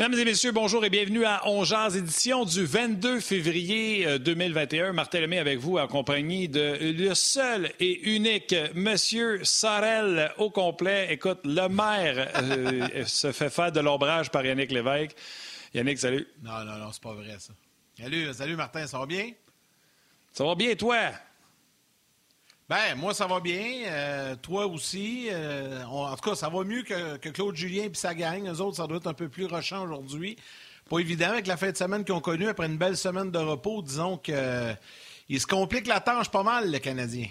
Mesdames et messieurs, bonjour et bienvenue à Ongeaz, édition du 22 février 2021. Euh, Martin Lemay avec vous en compagnie de le seul et unique Monsieur Sorel au complet. Écoute, le maire euh, se fait faire de l'ombrage par Yannick Lévesque. Yannick, salut. Non, non, non, c'est pas vrai ça. Salut, salut Martin, ça va bien? Ça va bien, toi? Ben, moi, ça va bien. Euh, toi aussi. Euh, en tout cas, ça va mieux que, Claude Julien et sa gang. Eux autres, ça doit être un peu plus rochant aujourd'hui. Pas évident avec la fin de semaine qu'ils ont connue après une belle semaine de repos. Disons qu'ils euh, se compliquent la tâche pas mal, le Canadien.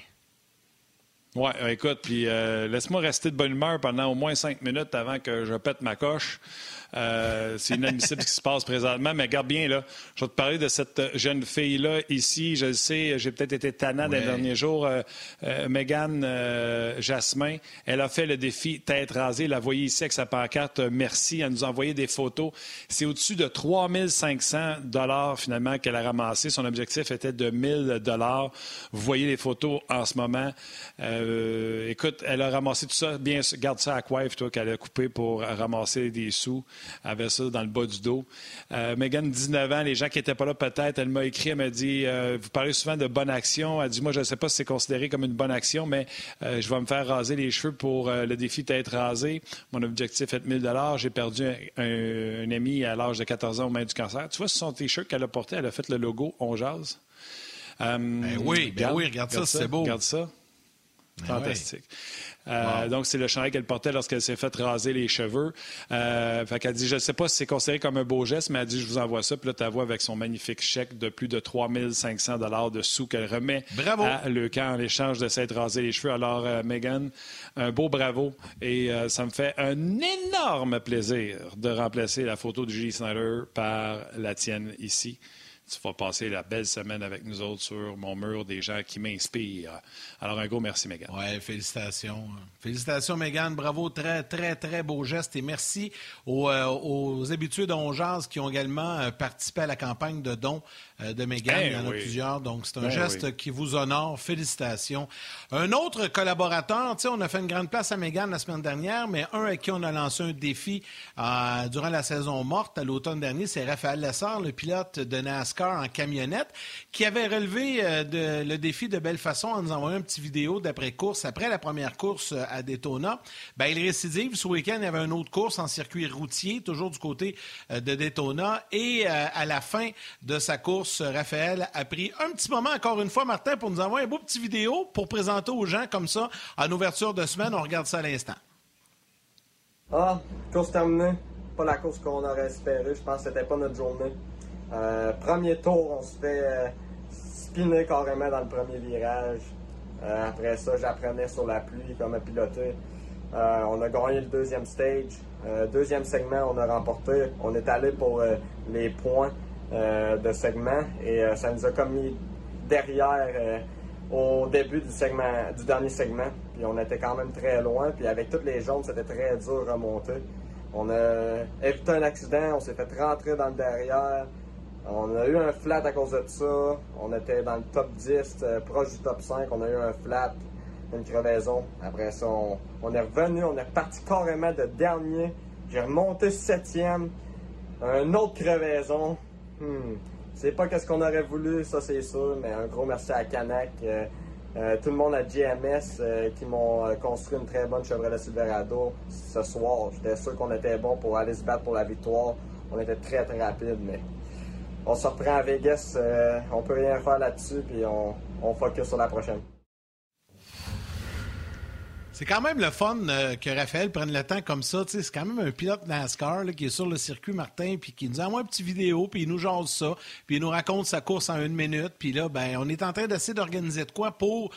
Oui, écoute, puis laisse-moi rester de bonne humeur pendant au moins cinq minutes avant que je pète ma coche. Euh, c'est inadmissible ce qui se passe présentement. Mais garde bien, là, je vais te parler de cette jeune fille-là ici. Je le sais, j'ai peut-être été tannant dans les derniers jours. Euh, euh, Megan Jasmin, elle a fait le défi tête rasée. La voyez ici avec sa pancarte. Merci. Elle nous a envoyé des photos. C'est au-dessus de 3500 dollars finalement qu'elle a ramassé. Son objectif était de 1000 dollars. Vous voyez les photos en ce moment. écoute, elle a ramassé tout ça. Bien, garde ça à Coiffe, toi, qu'elle a coupé pour ramasser des sous avait ça dans le bas du dos. Euh, Megan, 19 ans, les gens qui n'étaient pas là peut-être, elle m'a écrit, elle m'a dit, euh, vous parlez souvent de bonne action. Elle dit, moi, je ne sais pas si c'est considéré comme une bonne action, mais euh, je vais me faire raser les cheveux pour le défi d'être rasé. Mon objectif est de 1000 J'ai perdu un, ami à l'âge de 14 ans au mains du cancer. Tu vois, ce sont t-shirts qu'elle a porté. Elle a fait le logo On Jazz. Ben oui, ben oui, regarde, ça, c'est beau. Regarde ça. Ben Fantastique. Euh, donc, c'est le chandail qu'elle portait lorsqu'elle s'est fait raser les cheveux. Euh, fait qu'elle dit, je ne sais pas si c'est considéré comme un beau geste, mais elle dit, je vous envoie ça. Puis là, tu vois avec son magnifique chèque de plus de 3500 dollars de sous qu'elle remet à le camp en échange de s'être rasé les cheveux. Alors, euh, Megan, un beau bravo. Et euh, ça me fait un énorme plaisir de remplacer la photo de Julie Snyder par la tienne ici tu vas passer la belle semaine avec nous autres sur mon mur des gens qui m'inspirent. Alors, un gros merci, Megan. Oui, félicitations. Félicitations, Megan. Bravo. Très, très, très beau geste. Et merci aux, euh, habitués d'Ongeaz qui ont également euh, participé à la campagne de dons euh, de Megan. Il y en a plusieurs. Donc, c'est un ben geste qui vous honore. Félicitations. Un autre collaborateur, tu sais, on a fait une grande place à Megan la semaine dernière, mais un avec qui on a lancé un défi durant la saison morte à l'automne dernier, c'est Raphaël Lessard, le pilote de NASCAR en camionnette, qui avait relevé euh, le défi de belle façon en nous envoyant une petite vidéo d'après-course, après la première course euh, à Daytona. Ben, il récidive. Ce week-end, il y avait une autre course en circuit routier, toujours du côté euh, de Daytona. Et à la fin de sa course, Raphaël a pris un petit moment, encore une fois, Martin, pour nous envoyer un beau petit vidéo pour présenter aux gens comme ça en ouverture de semaine. On regarde ça à l'instant. Ah, course terminée. Pas la course qu'on aurait espéré. Je pense que c'était pas notre journée. Euh, premier tour, on se fait euh, spinner carrément dans le premier virage. Euh, après ça, j'apprenais sur la pluie comme à piloter. on a gagné le deuxième stage. deuxième segment, on a remporté. On est allé pour les points de segment et ça nous a comme mis derrière au début du segment, du dernier segment. Puis on était quand même très loin. Puis avec toutes les jaunes, c'était très dur à remonter. On a évité un accident, on s'est fait rentrer dans le derrière. On a eu un flat à cause de ça. On était dans le top 10, euh, proche du top 5. On a eu un flat, une crevaison. Après ça, on, est revenu, on est parti carrément de dernier. J'ai remonté septième. Un autre crevaison. Hmm. C'est pas qu'est-ce qu'on aurait voulu, ça c'est sûr, mais un gros merci à Canac. Euh, euh, tout le monde à GMS qui m'ont construit une très bonne Chevrolet Silverado ce soir. J'étais sûr qu'on était bon pour aller se battre pour la victoire. On était très très rapide, mais on se reprend à Vegas. Euh, on peut rien faire là-dessus, puis on, on focus sur la prochaine. C'est quand même le fun euh, que Raphaël prenne le temps comme ça. C'est quand même un pilote NASCAR qui est sur le circuit Martin, puis qui nous envoie une petite vidéo, puis il nous jase ça, puis il nous raconte sa course en une minute. Puis là, ben, on est en train d'essayer d'organiser de quoi pour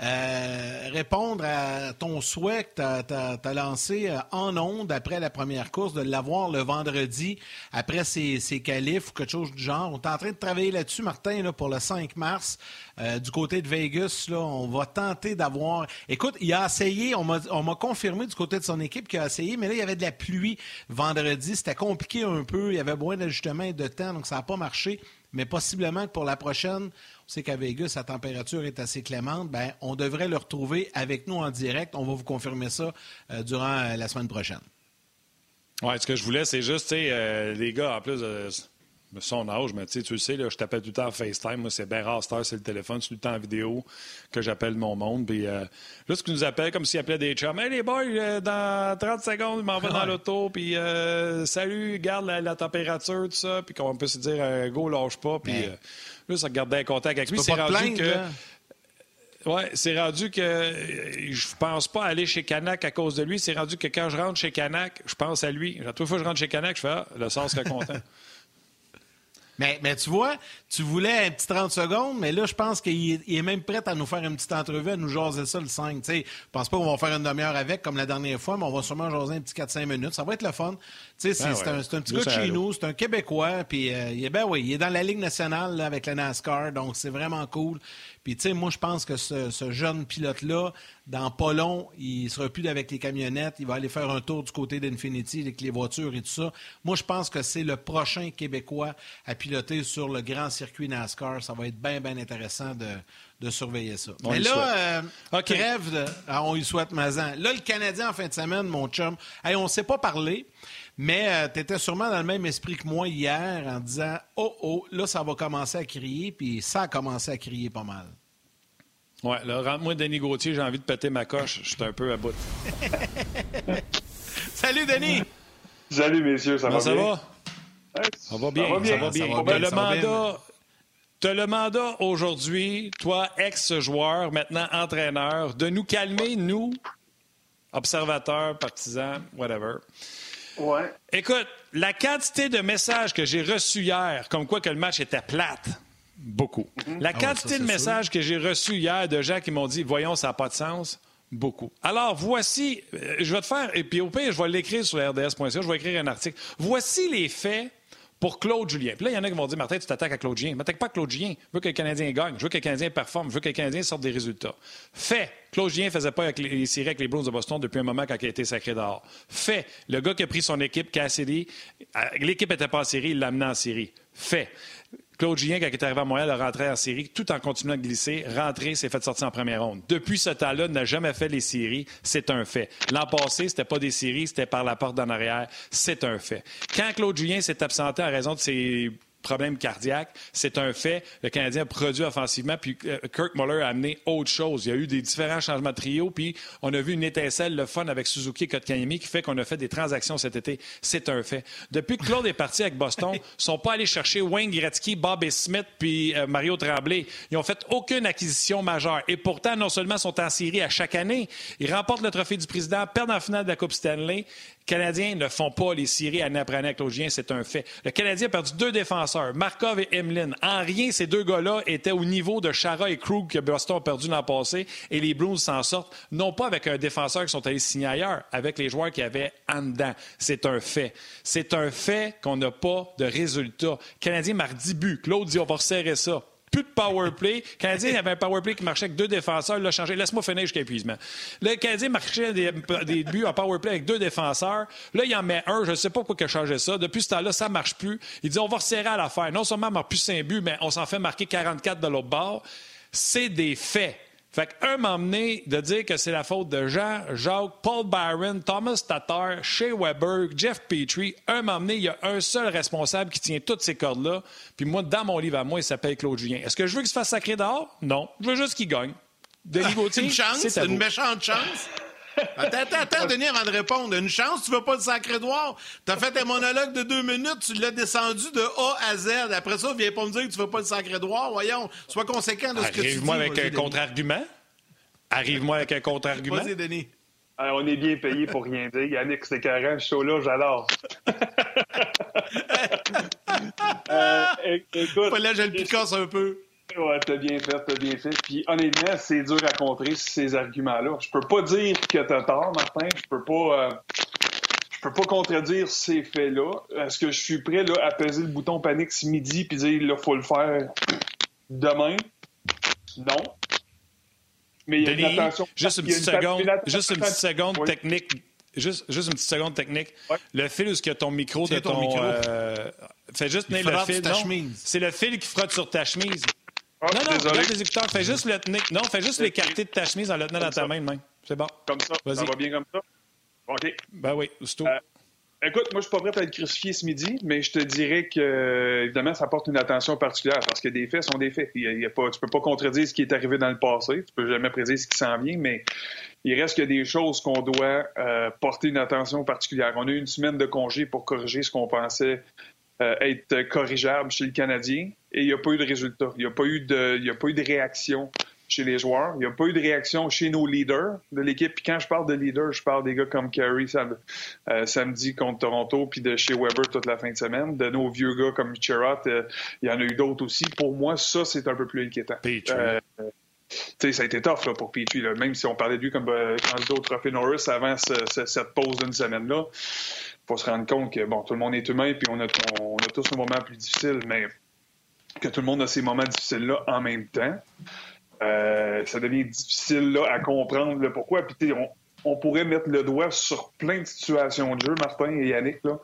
euh, répondre à ton souhait que tu as, lancé euh, en ondes après la première course, de l'avoir le vendredi après ses, ses qualifs ou quelque chose du genre. On est en train de travailler là-dessus, Martin, pour le 5 mars. Euh, du côté de Vegas, on va tenter d'avoir. Écoute, il a essayé, on m'a confirmé du côté de son équipe qu'il a essayé, mais là, il y avait de la pluie vendredi. C'était compliqué un peu. Il y avait moins d'ajustements de temps, donc ça n'a pas marché. Mais possiblement que pour la prochaine, sait qu'à Vegas, la température est assez clémente, ben, on devrait le retrouver avec nous en direct. On va vous confirmer ça euh, durant euh, la semaine prochaine. Oui, ce que je voulais, c'est juste, euh, les gars, en plus de son âge, mais tu le sais, là, je t'appelle tout le temps en FaceTime. Moi, c'est bien rare, c'est le téléphone, c'est tout le temps en vidéo que j'appelle mon monde. Puis euh, là, ce qu'ils nous appelle, comme s'ils appelaient des chums. Hey, les boys, dans 30 secondes, ils m'en vont dans l'auto. Puis salut, garde la, température, tout ça. Puis qu'on peut se dire, go, lâche pas. Puis là, ça gardait un contact avec lui. C'est rendu que. Oui, c'est rendu que je pense pas aller chez Canac à cause de lui. C'est rendu que quand je rentre chez Canac, je pense à lui. À fois que je rentre chez Canac, je fais Ah, le sort serait content. Mais, mais, tu vois, tu voulais un petit 30 secondes, mais là, je pense qu'il est, même prêt à nous faire une petite entrevue, à nous jaser ça le 5. Je pense pas qu'on va faire une demi-heure avec comme la dernière fois, mais on va sûrement jaser un petit 4-5 minutes. Ça va être le fun. Ben c'est un, petit gars de chez nous, c'est un Québécois, puis euh, il, est, ben, oui, il est dans la Ligue nationale avec la NASCAR, donc c'est vraiment cool. Puis, tu sais, moi, je pense que ce, jeune pilote-là, dans pas long, il sera plus avec les camionnettes. Il va aller faire un tour du côté d'Infinity avec les voitures et tout ça. Moi, je pense que c'est le prochain Québécois à piloter sur le grand circuit NASCAR. Ça va être bien, bien intéressant de, surveiller ça. Mais là, euh, trêve de... Ah, on y souhaite Mazan. Là, le Canadien, en fin de semaine, mon chum, hey, on ne s'est pas parlé. Mais euh, tu étais sûrement dans le même esprit que moi hier en disant Oh, oh, là, ça va commencer à crier, puis ça a commencé à crier pas mal. Ouais, là, rentre-moi Denis Gauthier, j'ai envie de péter ma coche. Je suis un peu à bout. Salut, Denis! Salut, messieurs, ça va ça Va? Ça va bien, ça va bien. Ça va le mandat. Tu as le mandat aujourd'hui, toi, ex-joueur, maintenant entraîneur, de nous calmer, nous, observateurs, partisans, whatever. Ouais. Écoute, la quantité de messages que j'ai reçus hier, comme quoi que le match était plate, beaucoup. Mhm. La ah quantité de messages que j'ai reçus hier de gens qui m'ont dit Voyons, ça n'a pas de sens. Beaucoup. Alors, voici, euh, je vais te faire, et puis au pire, je vais l'écrire sur rds.ca, je vais écrire un article. Voici les faits pour Claude Julien. Puis là, il y en a qui vont dire Martin, tu t'attaques à Claude Julien. Ne m'attaque pas Claude Julien. Je veux que le Canadien gagne. Je veux que le Canadien performe. Je veux que le Canadien sorte des résultats. Fait. Claude Julien ne faisait pas avec les séries avec les Blues de Boston depuis un moment quand il a été sacré dehors. Fait. Le gars qui a pris son équipe, Cassidy, euh, l'équipe n'était pas en série, il l'a amené en série. Fait. Claude Julien, quand il est arrivé à Montréal, a rentré en série tout en continuant de glisser. Rentré, s'est fait sortir en première ronde. Depuis ce temps-là, n'a jamais fait les séries. C'est un fait. L'an passé, c'était pas des séries, c'était par la porte d'en arrière. C'est un fait. Quand Claude Julien s'est absenté à raison de ses problème cardiaque. C'est un fait. Le Canadien a produit offensivement, puis euh, Kirk Muller a amené autre chose. Il y a eu des différents changements de trio, puis on a vu une étincelle, le fun avec Suzuki et Kotkaniemi qui fait qu'on a fait des transactions cet été. C'est un fait. Depuis que Claude est parti avec Boston, ils sont pas allés chercher Wayne Gretzky, Bobby Smith puis euh, Mario Tremblay. Ils ont fait aucune acquisition majeure. Et pourtant, non seulement sont en série à chaque année, ils remportent le trophée du président, perdent en finale de la Coupe Stanley. Les Canadiens ne font pas les séries année après année avec Claudien, c'est un fait. Le Canadien a perdu deux défenseurs, Markov et Emlin. En rien, ces deux gars-là étaient au niveau de Chara et Krug que Boston a perdu l'an passé, et les Blues s'en sortent, non pas avec un défenseur qui sont allés signer ailleurs, avec les joueurs qui avaient en dedans. C'est un fait. C'est un fait qu'on n'a pas de résultat. Canadien marque 10 buts. Claude dit on va resserrer ça plus de power play. Le Canadien avait un power play qui marchait avec deux défenseurs. Il l'a changé. Laisse-moi finir jusqu'à épuisement. Le Canadien marchait des, buts en power play avec deux défenseurs. Là, il en met un. Je ne sais pas pourquoi il a changé ça. Depuis ce temps-là, ça ne marche plus. Il dit on va resserrer à l'affaire. Non seulement on marque plus 5 buts, mais on s'en fait marquer 44 de l'autre bord. C'est des faits. Fait qu'un m'a amené de dire que c'est la faute de Jean, Jacques, Paul Byron, Thomas Tatar, Shea Weber, Jeff Petrie. Un m'a amené, il y a un seul responsable qui tient toutes ces cordes-là. Puis moi, dans mon livre à moi, il s'appelle Claude Julien. Est-ce que je veux qu'il se fasse sacrer dehors? Non. Je veux juste qu'il gagne. Denis Gauthier, une chance, c'est une méchante chance? Attends, attends, attends, Denis, avant de répondre. Une chance, tu veux pas le sacré noir. Tu as fait un monologue de deux minutes, tu l'as descendu de A à Z. Après ça, viens pas me dire que tu veux pas le sacré noir. Voyons, sois conséquent de ce que tu dis. Arrive-moi avec un contre-argument? Arrive-moi avec un contre-argument? Vas-y, Denis. on est bien payé pour rien dire. Yannick, c'est carré, ce show-là, j'adore. euh, écoute. Là, je le picasse un peu. Ouais, t'as bien fait, t'as bien fait. Puis honnêtement, c'est dur à contrer ces arguments-là. Je peux pas dire que t'as tort, Martin. Je peux pas. Euh, je peux pas contredire ces faits-là. Est-ce que je suis prêt là, à peser le bouton panique ce midi puis dire il faut le faire demain? Non. Mais il y a une attention. Juste une petite seconde, juste une petite seconde technique. Juste, juste, une petite seconde technique. Le fil où est-ce que ton micro de ton. micro. Euh, fais juste tenir le fil. C'est le fil qui frotte sur ta chemise. Oh, non, non, désolé. regarde les écouteurs. Fais juste le tenir. Non, fais juste l'écarter de ta chemise en le tenant dans ta main de main. C'est bon. Comme ça. Ça va bien comme ça? OK. Ben oui, c'est tout. Euh, Écoute, moi, je suis pas prêt à être crucifié ce midi, mais je te dirais que, évidemment, ça porte une attention particulière parce que des faits sont des faits. Il y a, pas, tu peux pas contredire ce qui est arrivé dans le passé. Tu peux jamais prédire ce qui s'en vient, mais il reste que des choses qu'on doit euh, porter une attention particulière. On a eu une semaine de congé pour corriger ce qu'on pensait euh, être corrigeable chez le Canadien et il n'y a pas eu de résultat. Il n'y a pas eu de, il y a pas eu de réaction chez les joueurs. Il n'y a pas eu de réaction chez nos leaders de l'équipe. Puis quand je parle de leaders, je parle des gars comme Carey euh, samedi contre Toronto, puis de chez Weber toute la fin de semaine. De nos vieux gars comme Chirot, euh, il y en a eu d'autres aussi. Pour moi, ça, c'est un peu plus inquiétant. Euh, ça a été tough là, pour Petrie. Là. Même si on parlait de lui comme candidat au Trophée Norris avant cette pause d'une semaine-là, faut se rendre compte que bon, tout le monde est humain, puis on a, on a tous nos moments plus difficiles, mais que tout le monde a ces moments difficiles-là en même temps. Euh, ça devient difficile là, à comprendre le pourquoi. Puis, on, on, pourrait mettre le doigt sur plein de situations de jeu, Martin et Yannick. Là.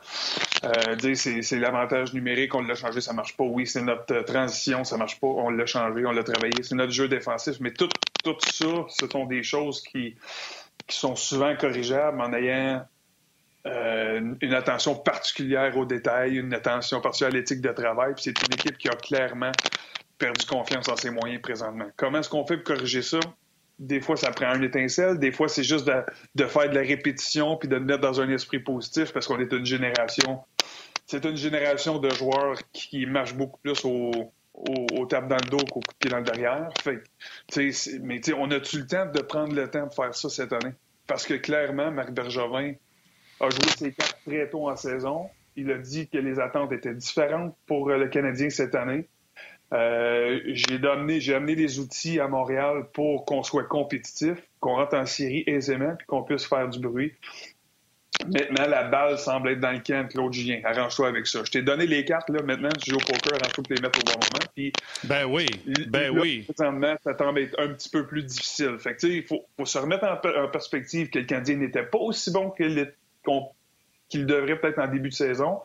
Euh, dire c'est, l'avantage numérique, on l'a changé, ça marche pas. Oui, c'est notre transition, ça marche pas, on l'a changé, on l'a travaillé. C'est notre jeu défensif. Mais tout, tout ça, ce sont des choses qui, qui sont souvent corrigeables en ayant euh, une attention particulière aux détails, une attention particulière à l'éthique de travail. Puis c'est une équipe qui a clairement perdu confiance en ses moyens présentement. Comment est-ce qu'on fait pour corriger ça? Des fois, ça prend un étincelle. Des fois, c'est juste de, faire de la répétition puis de le mettre dans un esprit positif parce qu'on est une génération. C'est une génération de joueurs qui marchent beaucoup plus au, au, tape dans le dos qu'au coup de pied dans le derrière. Fait, mais on a-tu le temps de prendre le temps de faire ça cette année? Parce que clairement, Marc Bergevin a joué ses cartes très tôt en saison. Il a dit que les attentes étaient différentes pour le Canadien cette année. Euh, j'ai amené, j'ai amené des outils à Montréal pour qu'on soit compétitif, qu'on rentre en série aisément, puis qu'on puisse faire du bruit. Maintenant, la balle semble être dans le camp de Claude Julien. Arrange-toi avec ça. Je t'ai donné les cartes, là. Maintenant, tu joues au poker, arrange-toi pour les mettre au bon moment. Puis, ben oui. Ben oui. Présentement, ça semble être un petit peu plus difficile. Fait que, il faut, faut, se remettre en, perspective que le Canadien n'était pas aussi bon qu'il devrait peut-être en début de saison.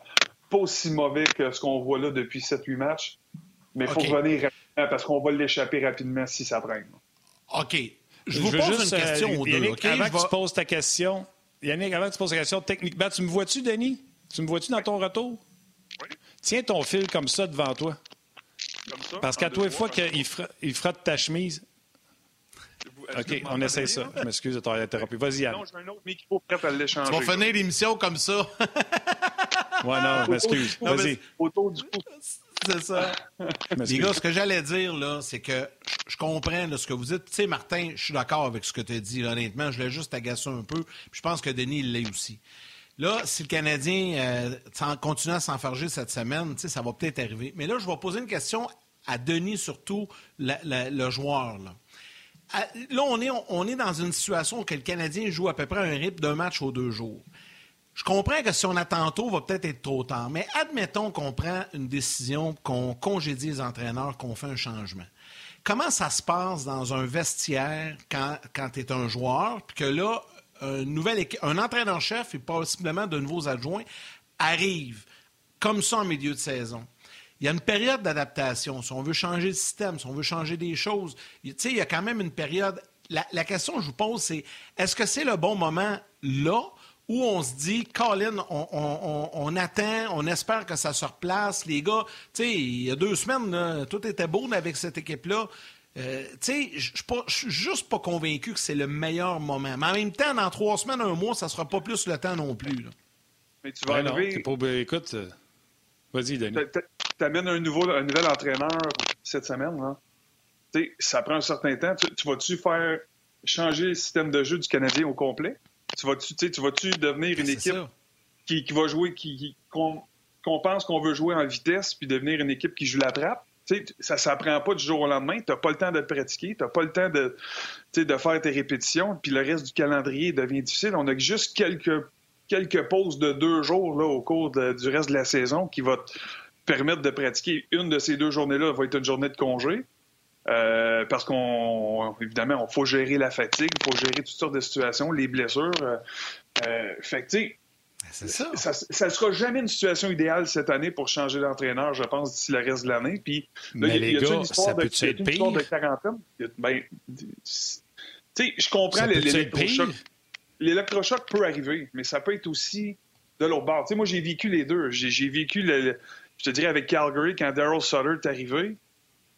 Pas aussi mauvais que ce qu'on voit là depuis 7-8 matchs. Mais il faut revenir rapidement parce qu'on va l'échapper rapidement si ça prend. OK. Je vous pose juste, une question euh, Yannick, Avant que tu poses ta question, Yannick, avant que tu poses ta question, techniquement, tu me vois-tu, Denis? Tu me vois-tu dans ton retour? Oui. Tiens ton fil comme ça devant toi. Comme ça? Parce qu'à toi, une fois qu'il il frotte ta chemise. OK, on essaie ça. Je m'excuse de t'avoir interrompu. Vas-y, Yann. Non, j'ai un autre micro prêt à l'échanger. Tu vas finir l'émission comme ça. ouais, non, je m'excuse. Vas-y. Autour du coup. C'est ça. Les gars, ce que j'allais dire, là, c'est que je comprends ce que vous dites. Tu sais, Martin, je suis d'accord avec ce que tu as dit, honnêtement. Je l'ai juste agacé un peu. je pense que Denis, il l'est aussi. Là, si le Canadien euh, continue à s'enfarger cette semaine, ça va peut-être arriver. Mais là, je vais poser une question à Denis, surtout le joueur. Là. Là, on est, dans une situation où le Canadien joue à peu près un rythme d'un match aux deux jours. Je comprends que si on attend tôt, va peut-être être trop tard, mais admettons qu'on prend une décision, qu'on congédie les entraîneurs, qu'on fait un changement. Comment ça se passe dans un vestiaire quand, quand tu es un joueur, puis que là, un, nouvel, un entraîneur-chef et possiblement de nouveaux adjoints arrivent comme ça en milieu de saison? Il y a une période d'adaptation. Si on veut changer le système, si on veut changer des choses, il y a quand même une période. La, la question que je vous pose, c'est est-ce que c'est le bon moment là où on se dit, Colin, on, attend, on espère que ça se replace. Les gars, tu sais, il y a deux semaines, tout était beau avec cette équipe-là. Euh, tu sais, je suis juste pas convaincu que c'est le meilleur moment. Mais en même temps, dans trois semaines, un mois, ça sera pas plus le temps non plus. Mais tu vas arriver... Écoute, euh, vas-y, Denis. Tu amènes un, nouveau, un nouvel entraîneur cette semaine. Là. Ça prend un certain temps. tu vas-tu faire changer le système de jeu du Canadien au complet? Tu vas-tu, tu vas-tu devenir une équipe qui, va jouer, qui, qu'on, pense qu'on veut jouer en vitesse, puis devenir une équipe qui joue la trappe? ça ne s'apprend pas du jour au lendemain. Tu n'as pas le temps de te pratiquer, tu n'as pas le temps de, de faire tes répétitions, puis le reste du calendrier devient difficile. On a juste quelques, quelques pauses de deux jours là, au cours du reste de la saison qui va te permettre de pratiquer. Une de ces deux journées-là va être une journée de congé. Euh, parce qu'on, évidemment, il faut gérer la fatigue, il faut gérer toutes sortes de situations, les blessures. Euh, euh fait que, ça. Ça ne sera jamais une situation idéale cette année pour changer d'entraîneur, je pense, d'ici le reste de l'année. Puis, là, Mais les gars, ça peut de, être pire? de quarantaine. Ben, tu sais, je comprends l'électrochoc. L'électrochoc peut arriver, mais ça peut être aussi de l'autre bord. moi, j'ai vécu les deux. J'ai vécu, le, je te dirais, avec Calgary, quand Daryl Sutter est arrivé.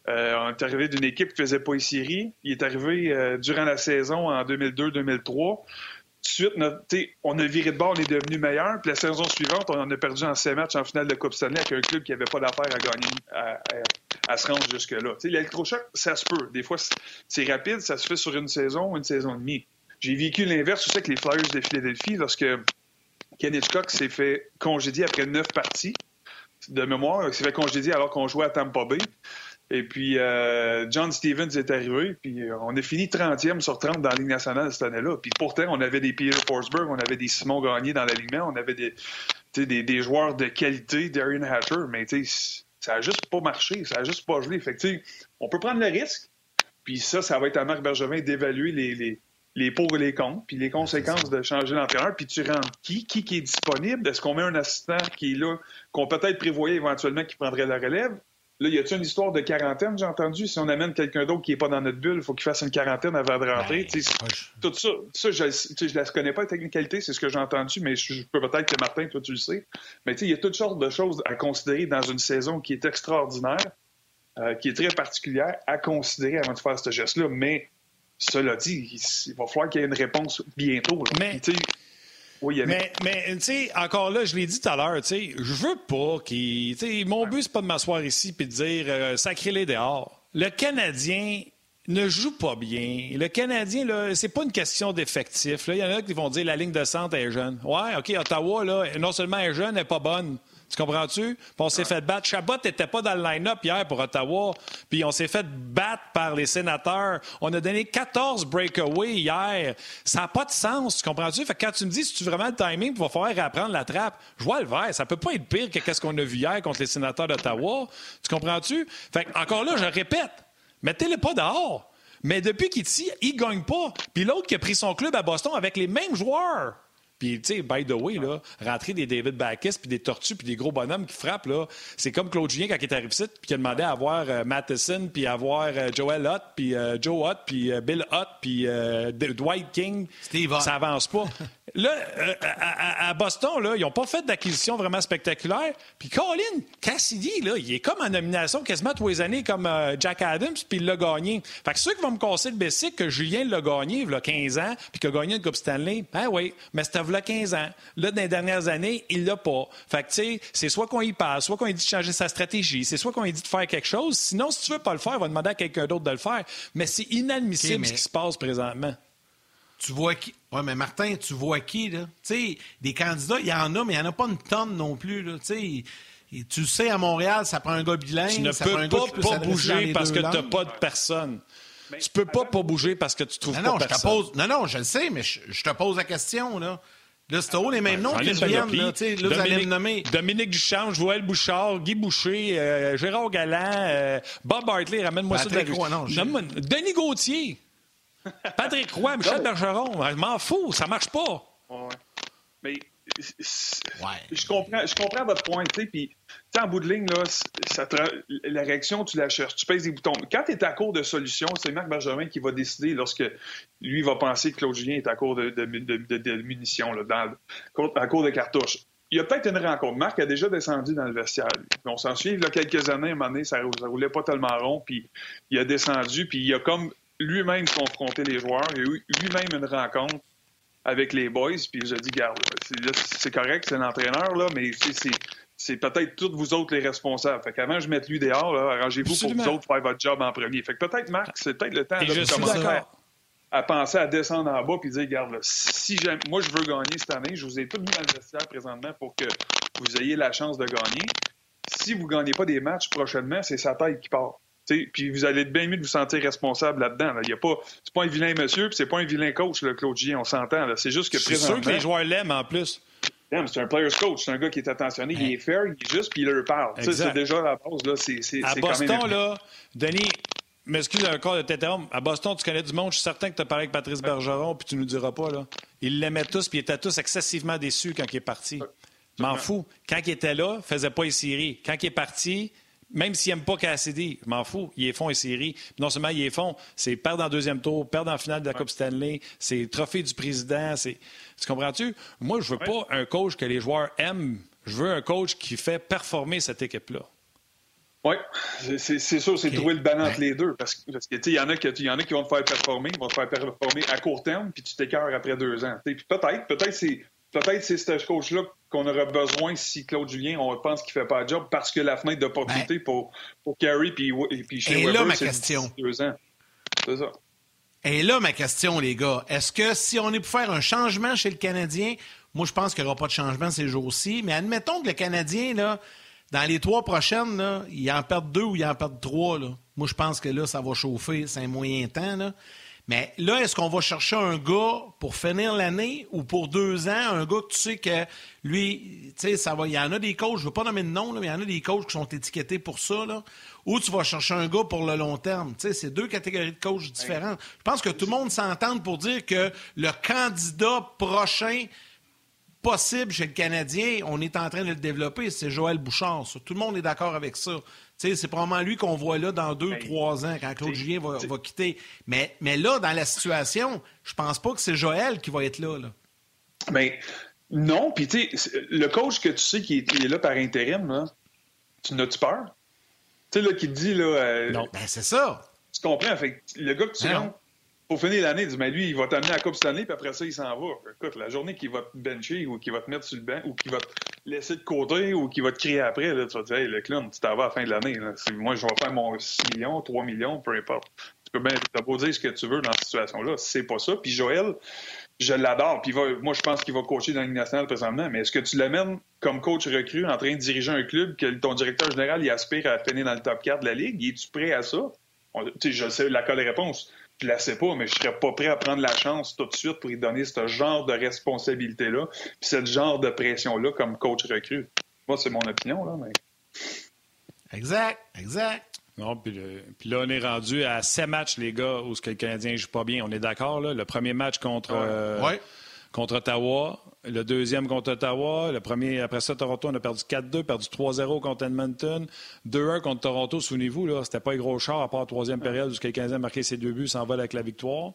Euh, on est arrivé d'une équipe qui faisait pas séries. Il est arrivé euh, durant la saison en 2002-2003. De suite, on a viré de bord, on est devenu meilleur. Puis la saison suivante, on en a perdu en 6 matchs en finale de Coupe Stanley avec un club qui n'avait pas d'affaire à gagner, à, se rendre jusque-là. L'électrochoc, ça se peut. Des fois, c'est rapide, ça se fait sur une saison ou une saison et demie. J'ai vécu l'inverse aussi avec les Flyers de Philadelphie lorsque Ken Hitchcock s'est fait congédier après neuf parties de mémoire. Il s'est fait congédier alors qu'on jouait à Tampa Bay. Et puis, euh, John Stevens est arrivé, puis euh, on a fini 30e sur 30 dans la Ligue nationale cette année-là. Puis pourtant, on avait des Peter Forsberg, on avait des Simon Gagné dans l'alignement, on avait des, des, des, joueurs de qualité, Darren Hatcher, mais ça n'a juste pas marché, ça n'a juste pas joué. Fait que, on peut prendre le risque, puis ça, ça va être à Marc Bergevin d'évaluer les, les pour et les contre, puis les conséquences de changer l'entraîneur, puis tu rentres qui, qui, qui est disponible, est-ce qu'on met un assistant qui est là, qu'on peut-être prévoyait éventuellement qui prendrait la relève, Là, y a-t-il une histoire de quarantaine, j'ai entendu? Si on amène quelqu'un d'autre qui n'est pas dans notre bulle, il faut qu'il fasse une quarantaine avant de rentrer. tout ça, ça je ne la connais pas, la technicalité, c'est ce que j'ai entendu, mais je, peux peut-être que Martin, toi, tu le sais. Mais il y a toutes sortes de choses à considérer dans une saison qui est extraordinaire, euh, qui est très particulière, à considérer avant de faire ce geste-là. Mais cela dit, il, va falloir qu'il y ait une réponse bientôt. Mais... Mais, mais tu sais, encore là, je l'ai dit tout à l'heure, tu sais, je veux pas qu'il. Mon but, c'est pas de m'asseoir ici et de dire euh, sacrez-les dehors. Le Canadien ne joue pas bien. Le Canadien, là, c'est pas une question d'effectif. Il y en a qui vont dire la ligne de centre est jeune. Ouais, OK, Ottawa, là, non seulement est jeune, elle n'est pas bonne. Tu comprends-tu? Puis on s'est fait battre. Chabot n'était pas dans le line-up hier pour Ottawa. Puis on s'est fait battre par les sénateurs. On a donné 14 breakaways hier. Ça n'a pas de sens. Tu comprends-tu? Fait que quand tu me dis si tu vraiment le timing, il va falloir apprendre la trappe, je vois le vert. Ça peut pas être pire que ce qu'on a vu hier contre les sénateurs d'Ottawa. Tu comprends-tu? Fait que, encore là, je répète, mettez-les pas dehors. Mais depuis qu'il ici, il gagne pas. Puis l'autre qui a pris son club à Boston avec les mêmes joueurs. Puis, tu sais, by the way, là, rentrer des David Backus, puis des tortues, puis des gros bonhommes qui frappent, là, c'est comme Claude Julien quand il est arrivé ici, puis qui a demandé à avoir euh, Matheson, puis à avoir euh, Joel Hutt, puis euh, Joe Hutt, puis Bill Hutt, puis Dwight King. Steve Ça avance pas. Là, euh, à, Boston, là, ils n'ont pas fait d'acquisition vraiment spectaculaire. Puis Colin Cassidy, là, il est comme en nomination quasiment tous les années comme euh, Jack Adams, puis il l'a gagné. Fait que ceux qui vont me casser le bessic que Julien l'a gagné il y a 15 ans, puis qu'il a gagné une Coupe Stanley, ben oui, mais c'était il y a 15 ans. Là, dans les dernières années, il l'a pas. Fait que, tu sais, c'est soit qu'on y passe, soit qu'on lui dit de changer sa stratégie, c'est soit qu'on lui dit de faire quelque chose. Sinon, si tu veux pas le faire, on va demander à quelqu'un d'autre de le faire. Mais c'est inadmissible ce qui se passe présentement. Tu vois qui? Oui, mais Martin, tu vois qui, là? Tu sais, des candidats, il y en a, mais il n'y en a pas une tonne non plus, là. Tu sais, tu sais, à Montréal, ça prend un gars bilingue. Tu ne peux pas, pas bouger parce que tu n'as pas de personne. Tu peux pas pas bouger parce que tu trouves non, pas non, personne. Pose... Non, non, je le sais, mais je, te pose la question, là. Là, c'est les mêmes noms qui viennent. Là, là Dominique, vous allez me nommer. Dominique Duchamp, Joël Bouchard, Guy Boucher, euh, Gérard Galland, euh, Bob Hartley, ramène-moi ça de la Denis Gauthier. Patrick Roy, Michel Bergeron, je m'en fous, ça marche pas. Mais je, comprends, je comprends votre point, tu sais, puis en bout de ligne, là, ça la réaction, tu la cherches, tu pèses des boutons. Quand tu es à court de solutions, c'est Marc Bergevin qui va décider lorsque lui va penser que Claude Julien est à court de, munitions, là, à court de cartouches. Il y a peut-être une rencontre. Marc a déjà descendu dans le vestiaire. On s'en suit, il y a quelques années, à un moment donné, ça, ne roulait pas tellement rond, puis il a descendu, puis il a comme lui-même confronté les joueurs. Il a eu lui-même une rencontre avec les boys, puis a dit, garde, c'est correct, c'est l'entraîneur, là, mais c'est peut-être tous vous autres les responsables. Fait qu'avant je mette lui dehors, arrangez-vous pour vous autres faire votre job en premier. Fait que peut-être, Marc, c'est peut-être le temps de commencer à, penser à descendre en bas puis dire, regarde, si moi je veux gagner cette année, je vous ai tout mis dans le vestiaire présentement pour que vous ayez la chance de gagner. Si vous ne gagnez pas des matchs prochainement, c'est sa tête qui part. Puis vous allez être bien mieux de vous sentir responsable là-dedans. Il y a pas, c'est pas un vilain monsieur, puis c'est pas un vilain coach, le Claude on s'entend. C'est juste que C'est sûr que les joueurs l'aiment en plus. C'est un player's coach, c'est un gars qui est attentionné, il est fair, il est juste, puis il leur parle. C'est déjà la base. Là, à Boston, là, Denis, m'excuse encore de t'interrompre. À Boston, tu connais du monde. Je suis certain que tu as parlé avec Patrice Bergeron, puis tu nous diras pas. là. Ils l'aimaient tous, puis ils étaient tous excessivement déçus quand il est parti. M'en fous. Quand il était là, il faisait pas les séries. Quand il est parti, même s'ils n'aiment pas Cassidy, je m'en fous, ils font une série. Non seulement ils font, c'est perdre en deuxième tour, perdre en finale de la Coupe Stanley, c'est trophée du président. c'est Tu comprends-tu? Moi, je veux pas un coach que les joueurs aiment. Je veux un coach qui fait performer cette équipe-là. Oui, c'est sûr, c'est trouver le balance entre les deux. Parce, parce que, il y, en a qui, y en a qui vont te faire performer, vont te faire performer à court terme, puis tu t'écœures après deux ans. Puis peut-être, peut-être c'est peut-être c'est ce coach-là qu'on aurait besoin si Claude Julien, on pense qu'il fait pas le job parce que la fenêtre d'opportunité ben, pour, pour Carey puis, puis chez Et là, ma question. deux ans. C'est ça. Et là, ma question, les gars, est-ce que si on est pour faire un changement chez le Canadien, moi, je pense qu'il n'y aura pas de changement ces jours-ci, mais admettons que le Canadien, là, dans les trois prochaines, là, il en perd deux ou il en perd trois. Là. Moi, je pense que là, ça va chauffer. C'est un moyen temps. Là. Mais là, est-ce qu'on va chercher un gars pour finir l'année ou pour deux ans, un gars que tu sais que lui, tu sais, ça va. Il y en a des coachs, je ne veux pas nommer de nom, mais il y en a des coachs qui sont étiquetés pour ça, là. Ou tu vas chercher un gars pour le long terme. Tu sais, c'est deux catégories de coachs différentes. Je pense que tout le monde s'entend pour dire que le candidat prochain possible chez le Canadien, on est en train de le développer, c'est Joël Bouchard. Tout le monde est d'accord avec ça. C'est probablement lui qu'on voit là dans deux, ben, trois ans, quand Claude Julien va, quitter. Mais, mais là, dans la situation, je pense pas que c'est Joël qui va être là. là. Ben, non, puis tu sais, le coach que tu sais qui est, là par intérim, là, tu n'as-tu peur? Tu sais, là, qui te dit, là... Euh, non, ben c'est ça. Tu comprends? Fait le gars que tu rentres, pour finir l'année, dis, mais lui, il va t'amener à la Coupe cette année, puis après ça, il s'en va. Écoute, la journée qu'il va te bencher ou qu'il va te mettre sur le banc ou qu'il va te laisser de côté ou qu'il va te crier après, tu vas te dire, hey, le clown, tu t'en vas à la fin de l'année. Moi, je vais faire mon 6 millions, 3 millions, peu importe. Tu peux bien, t'as beau dire ce que tu veux dans cette situation-là. C'est pas ça. Puis Joël, je l'adore. Puis moi, je pense qu'il va coacher dans la Ligue nationale présentement. Mais est-ce que tu l'amènes comme coach recru en train de diriger un club que ton directeur général aspire à finir dans le top 4 de la Ligue? Es-tu prêt à ça? sais, je sais la réponse je la sais pas, mais je serais pas prêt à prendre la chance tout de suite pour lui donner ce genre de responsabilité-là, puis ce genre de pression-là comme coach recrue. Moi, c'est mon opinion, là, mais. Exact, exact. Non, puis, là, on est rendu à sept matchs, les gars, où ce que le Canadien joue pas bien. On est d'accord, là? Le premier match contre, euh, contre Ottawa, le deuxième contre Ottawa. Le premier, après ça, Toronto, on a perdu 4-2, perdu 3-0 contre Edmonton. 2-1 contre Toronto, souvenez-vous, là, c'était pas un gros char à part la troisième période où quelqu'un a marqué ses deux buts, s'envole avec la victoire.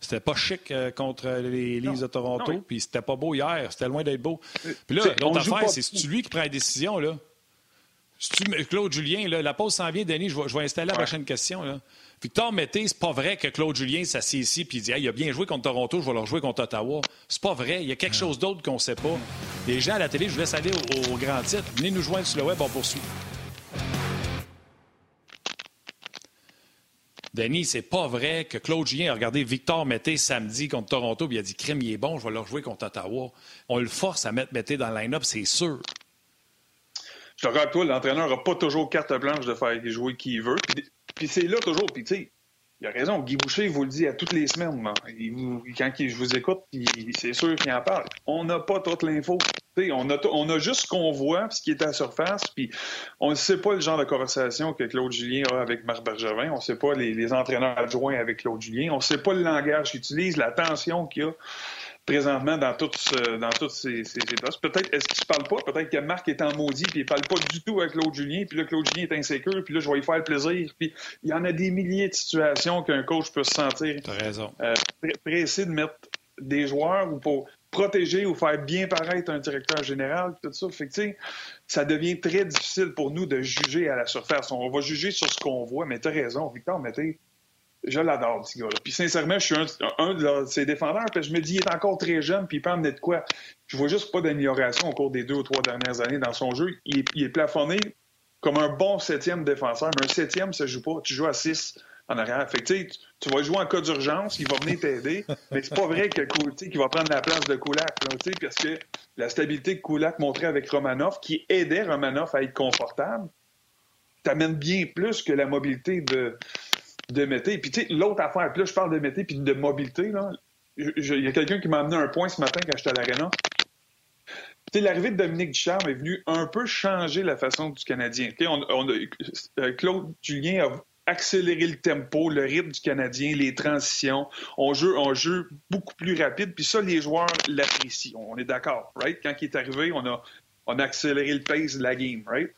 C'était pas chic euh, contre les Leafs de Toronto, puis c'était pas beau hier, c'était loin d'être beau. Puis là, l'autre affaire, c'est lui qui prend la décision, là. Claude Julien, là, la pause s'en vient, Denis, je vais, je vais installer la prochaine question. Là. Victor Mété, c'est pas vrai que Claude Julien s'assied ici et dit il a bien joué contre Toronto, je vais leur jouer contre Ottawa. C'est pas vrai. Il y a quelque chose d'autre qu'on sait pas. Les gens à la télé, je vous laisse aller au, grand titre. Venez nous joindre sur le web, on poursuit. Denis, c'est pas vrai que Claude Julien a Victor Mété samedi contre Toronto et il a dit Crème, il est bon, je vais leur jouer contre Ottawa. On le force à mettre Mété dans le line-up, c'est sûr. Je te regarde, toi, l'entraîneur n'a pas toujours carte blanche de faire jouer qui il veut. Puis c'est là toujours. Puis tu sais, il a raison. Guy Boucher vous le dit à toutes les semaines. quand je vous écoute, c'est sûr qu'il en parle. On n'a pas toute l'info. On a, on a juste ce qu'on voit, ce qui est à la surface. Puis on ne sait pas le genre de conversation que Claude Julien a avec Marc Bergevin. On ne sait pas les, les, entraîneurs adjoints avec Claude Julien. On ne sait pas le langage qu'il utilise, la tension qu'il y a présentement dans toutes, dans toutes ces, ces, Peut-être, est-ce qu'il se parle pas? Peut-être que Marc est en maudit, puis il parle pas du tout avec Claude Julien, puis là, Claude Julien est insécure, puis là, je vais lui faire plaisir. Puis il y en a des milliers de situations qu'un coach peut se sentir euh, pressé de mettre des joueurs ou pour protéger ou faire bien paraître un directeur général, tout ça. Fait que, ça devient très difficile pour nous de juger à la surface. On va juger sur ce qu'on voit, mais tu as raison, Victor, mais je l'adore, ce gars-là. Puis sincèrement, je suis un, de ses défendeurs, puis je me dis, il est encore très jeune, puis il peut emmener de quoi. Je vois juste pas d'amélioration au cours des deux ou trois dernières années dans son jeu. Il est, plafonné comme un bon septième défenseur, mais un septième, ça joue pas. Tu joues à six en arrière. Fait que, tu vas jouer en cas d'urgence, il va venir t'aider, mais c'est pas vrai que qu'il va prendre la place de Kulak, parce que la stabilité que Kulak montrait avec Romanov, qui aidait Romanov à être confortable, t'amène bien plus que la mobilité de, de Mété. Puis, tu sais, l'autre affaire, puis là, je parle de Mété puis de mobilité, là. Il y a quelqu'un qui m'a amené un point ce matin quand j'étais à l'Arena. L'arrivée de Dominique Ducharme est venue un peu changer la façon du Canadien. Euh, Claude Julien a accéléré le tempo, le rythme du Canadien, les transitions. On joue, on joue beaucoup plus rapide. Puis ça, les joueurs l'apprécient. On est d'accord, right? Quand il est arrivé, on a, on a accéléré le pace de la game, right?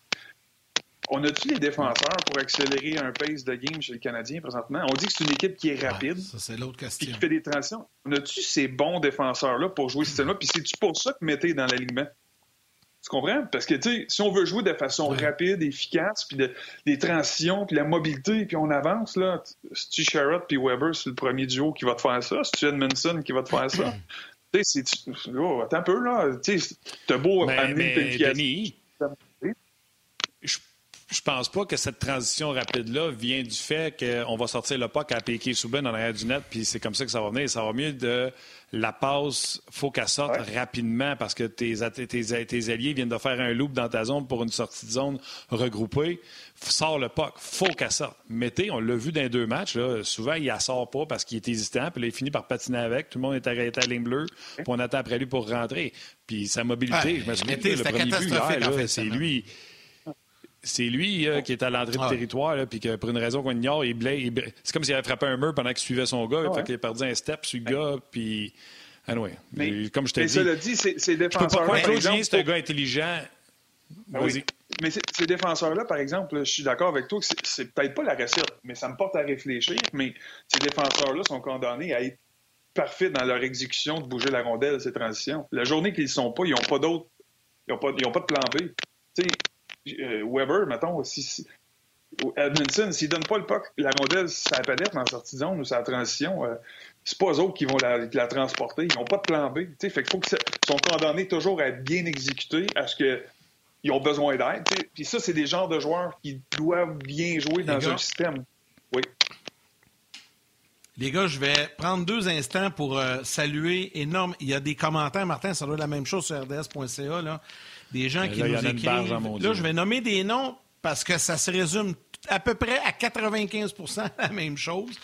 On a-tu les défenseurs pour accélérer un pace de game chez le Canadien présentement? On dit que c'est une équipe qui est rapide. ça, c'est l'autre question. Qui fait des transitions. On a-tu ces bons défenseurs-là pour jouer ce système-là? Puis c'est-tu pour ça que mettez dans l'alignement? Tu comprends? Parce que, tu sais, si on veut jouer de façon rapide, efficace, puis de, des transitions, puis la mobilité, puis on avance, là, c'est-tu Sherrod puis Weber, c'est le premier duo qui va te faire ça? C'est-tu Edmondson qui va te faire ça? tu sais, c'est... Oh, attends un peu, là. Tu sais, t'as beau mais, amener mais, Denis, je, je pense pas que cette transition rapide-là vient du fait qu'on va sortir le puck à piquer Souben en arrière du net, puis c'est comme ça que ça va venir. Ça va mieux de la passe, faut qu'elle sorte rapidement parce que tes, tes, tes, alliés viennent de faire un loop dans ta zone pour une sortie de zone regroupée. Sors le puck, faut qu'elle sorte. Mettez, on l'a vu dans les deux matchs, là, souvent il la sort pas parce qu'il est hésitant, puis là, il finit par patiner avec. Tout le monde est arrêté à la ligne bleue, puis on attend après lui pour rentrer. Puis sa mobilité, je me souviens, le premier but, c'est lui c'est lui euh, qui est à l'entrée du territoire, puis que pour une raison qu'on ignore, il, c'est comme s'il avait frappé un mur pendant qu'il suivait son gars. il Fait qu'il a perdu un step sur le gars, puis. Anyway, mais, comme je t'ai dit. Cela dit, ces défenseurs. Pas Claude Julien, c'est un gars intelligent. Ah oui. Mais ces défenseurs-là, par exemple, je suis d'accord avec toi que c'est peut-être pas la recette, mais ça me porte à réfléchir. Mais ces défenseurs-là sont condamnés à être parfaits dans leur exécution de bouger la rondelle, ces transitions. La journée qu'ils ne sont pas, ils n'ont pas d'autres. Ils n'ont pas, pas, de plan B. Tu sais, euh, Weber, mettons, si, Edmondson, s'il donne pas le puck, la rondelle, sa palette en sortie de zone ou sa transition, euh, c'est pas eux autres qui vont la, transporter. Ils n'ont pas de plan B. Fait qu'il faut qu'ils sont condamnés toujours à être bien exécutés, à ce qu'ils ont besoin d'aide. Puis ça, c'est des genres de joueurs qui doivent bien jouer dans un système. Oui. Les gars, je vais prendre deux instants pour euh, saluer énorme. Il y a des commentaires, Martin, ça doit être la même chose sur rds.ca. Là des gens qui nous écrivent. Là, je vais nommer des noms parce que ça se résume à peu près à 95% la même chose.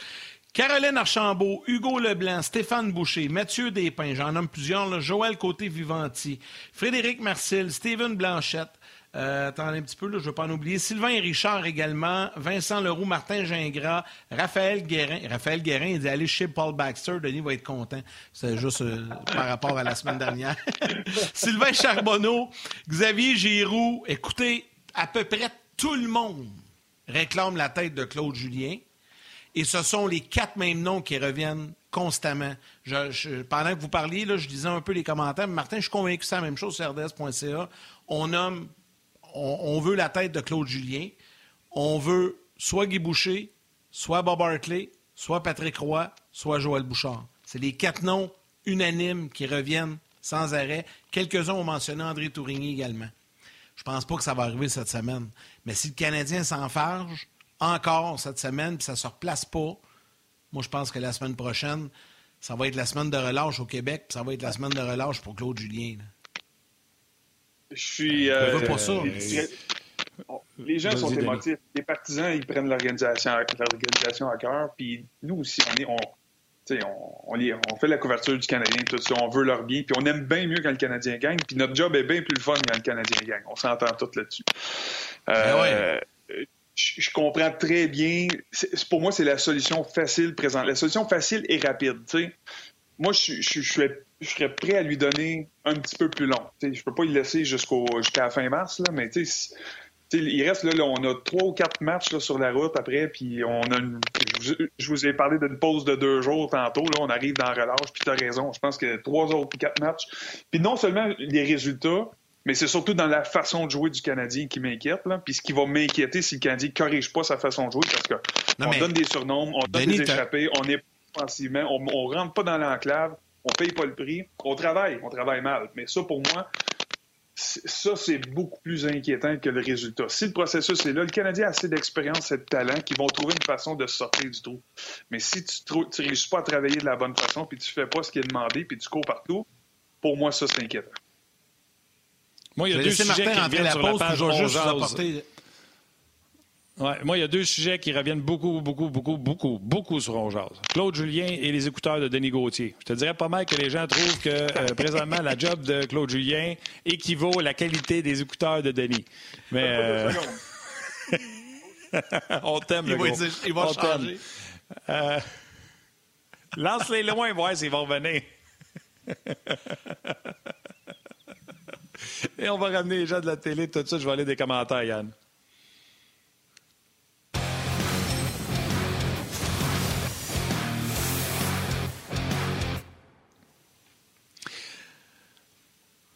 Caroline Archambault, Hugo Leblanc, Stéphane Boucher, Mathieu Despins, j'en nomme plusieurs, Joël Côté-Vivanti, Frédéric Marcil, Steven Blanchette, euh, attendez un petit peu, je ne veux pas en oublier. Sylvain Richard également. Vincent Leroux, Martin Gingras, Raphaël Guérin. Raphaël Guérin, il dit allez chez Paul Baxter. Denis va être content. C'est juste euh, par rapport à la semaine dernière. Sylvain Charbonneau, Xavier Giroux. Écoutez, à peu près tout le monde réclame la tête de Claude Julien. Et ce sont les quatre mêmes noms qui reviennent constamment. pendant que vous parliez, je disais un peu les commentaires. Martin, je suis convaincu que c'est la même chose sur. On nomme on, veut la tête de Claude Julien. On veut soit Guy Boucher, soit Bob Hartley, soit Patrick Roy, soit Joël Bouchard. C'est les quatre noms unanimes qui reviennent sans arrêt. Quelques-uns ont mentionné André Tourigny également. Je pense pas que ça va arriver cette semaine. Mais si le Canadien s'enfarge encore cette semaine, puis ça ne se replace pas, moi je pense que la semaine prochaine, ça va être la semaine de relâche au Québec, puis ça va être la semaine de relâche pour Claude Julien. Je suis. Euh, pas ça. Les, gens sont émotifs. Les partisans, ils prennent l'organisation, l'organisation à cœur. Puis nous aussi, on est. On, on, on, on, fait la couverture du Canadien, tout ça, on veut leur bien, puis on aime bien mieux quand le Canadien gagne, puis notre job est bien plus le fun quand le Canadien gagne. On s'entend tous là-dessus. Euh, ben je, comprends très bien. pour moi, c'est la solution facile présente. La solution facile et rapide. Moi, je, je, je, je serais prêt à lui donner un petit peu plus long. Je je peux pas y laisser jusqu'au jusqu'à la fin mars, là, mais il reste là, on a trois ou quatre matchs là, sur la route après, puis on a je, vous ai parlé d'une pause de deux jours tantôt, là, on arrive dans la relâche, puis tu as raison. Je pense que trois autres ou quatre matchs. Puis non seulement les résultats, mais c'est surtout dans la façon de jouer du Canadien qui m'inquiète. Puis ce qui va m'inquiéter, si le Canadien ne corrige pas sa façon de jouer, parce qu'on donne des surnoms, on donne des échappées, on est offensivement, on, on rentre pas dans l'enclave on paye pas le prix, on travaille, on travaille mal. Mais ça, pour moi, ça, c'est beaucoup plus inquiétant que le résultat. Si le processus est là, le Canadien a assez d'expérience et de talent qu'ils vont trouver une façon de sortir du trou. Mais si tu ne réussis pas à travailler de la bonne façon, puis tu fais pas ce qui est demandé, puis tu cours partout, pour moi, ça, c'est inquiétant. Moi, il y a deux sujets qui reviennent sur la page Ouais, moi, il y a deux sujets qui reviennent beaucoup, beaucoup, beaucoup, beaucoup, beaucoup sur Ronjaz. Claude Julien et les écouteurs de Denis Gauthier. Je te dirais pas mal que les gens trouvent que euh, présentement, la job de Claude Julien équivaut à la qualité des écouteurs de Denis. Mais euh... on t'aime, le gros. Il va changer. Euh... Lance-les loin, voir s'ils vont revenir. et on va ramener les gens de la télé tout de suite. Je vais aller des commentaires, Yann.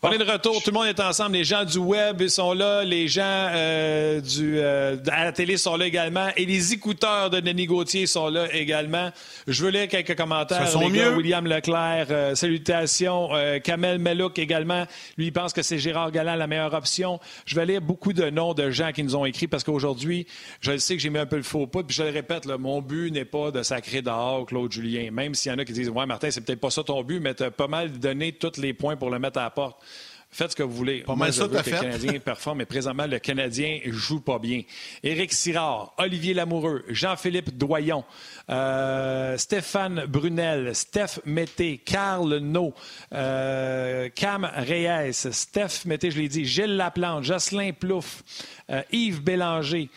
On est de retour, tout le monde est ensemble. Les gens du web sont là, les gens euh, du, euh, à la télé sont là également, et les écouteurs de Denis Gauthier sont là également. Je veux lire quelques commentaires. Ça mieux. William Leclerc, euh, salutations. Kamel Melouk également, lui, il pense que c'est Gérard Galland la meilleure option. Je vais lire beaucoup de noms de gens qui nous ont écrit parce qu'aujourd'hui, je sais que j'ai mis un peu le faux pas, puis je le répète, mon but n'est pas de sacrer dehors Claude Julien. Même s'il y en a qui disent, ouais, Martin, c'est peut-être pas ça ton but, mais tu as pas mal donné tous les points pour le mettre à la porte. Faites ce que vous voulez. Pas mal ça, que le Canadien performe, mais présentement, le Canadien joue pas bien. Éric Sirard, Olivier Lamoureux, Jean-Philippe Doyon, euh, Stéphane Brunel, Steph Mété, Carl No, euh, Cam Reyes, Steph Mété, je l'ai dit, Gilles Laplante, Jocelyn Plouffe, euh, Yves Bélanger,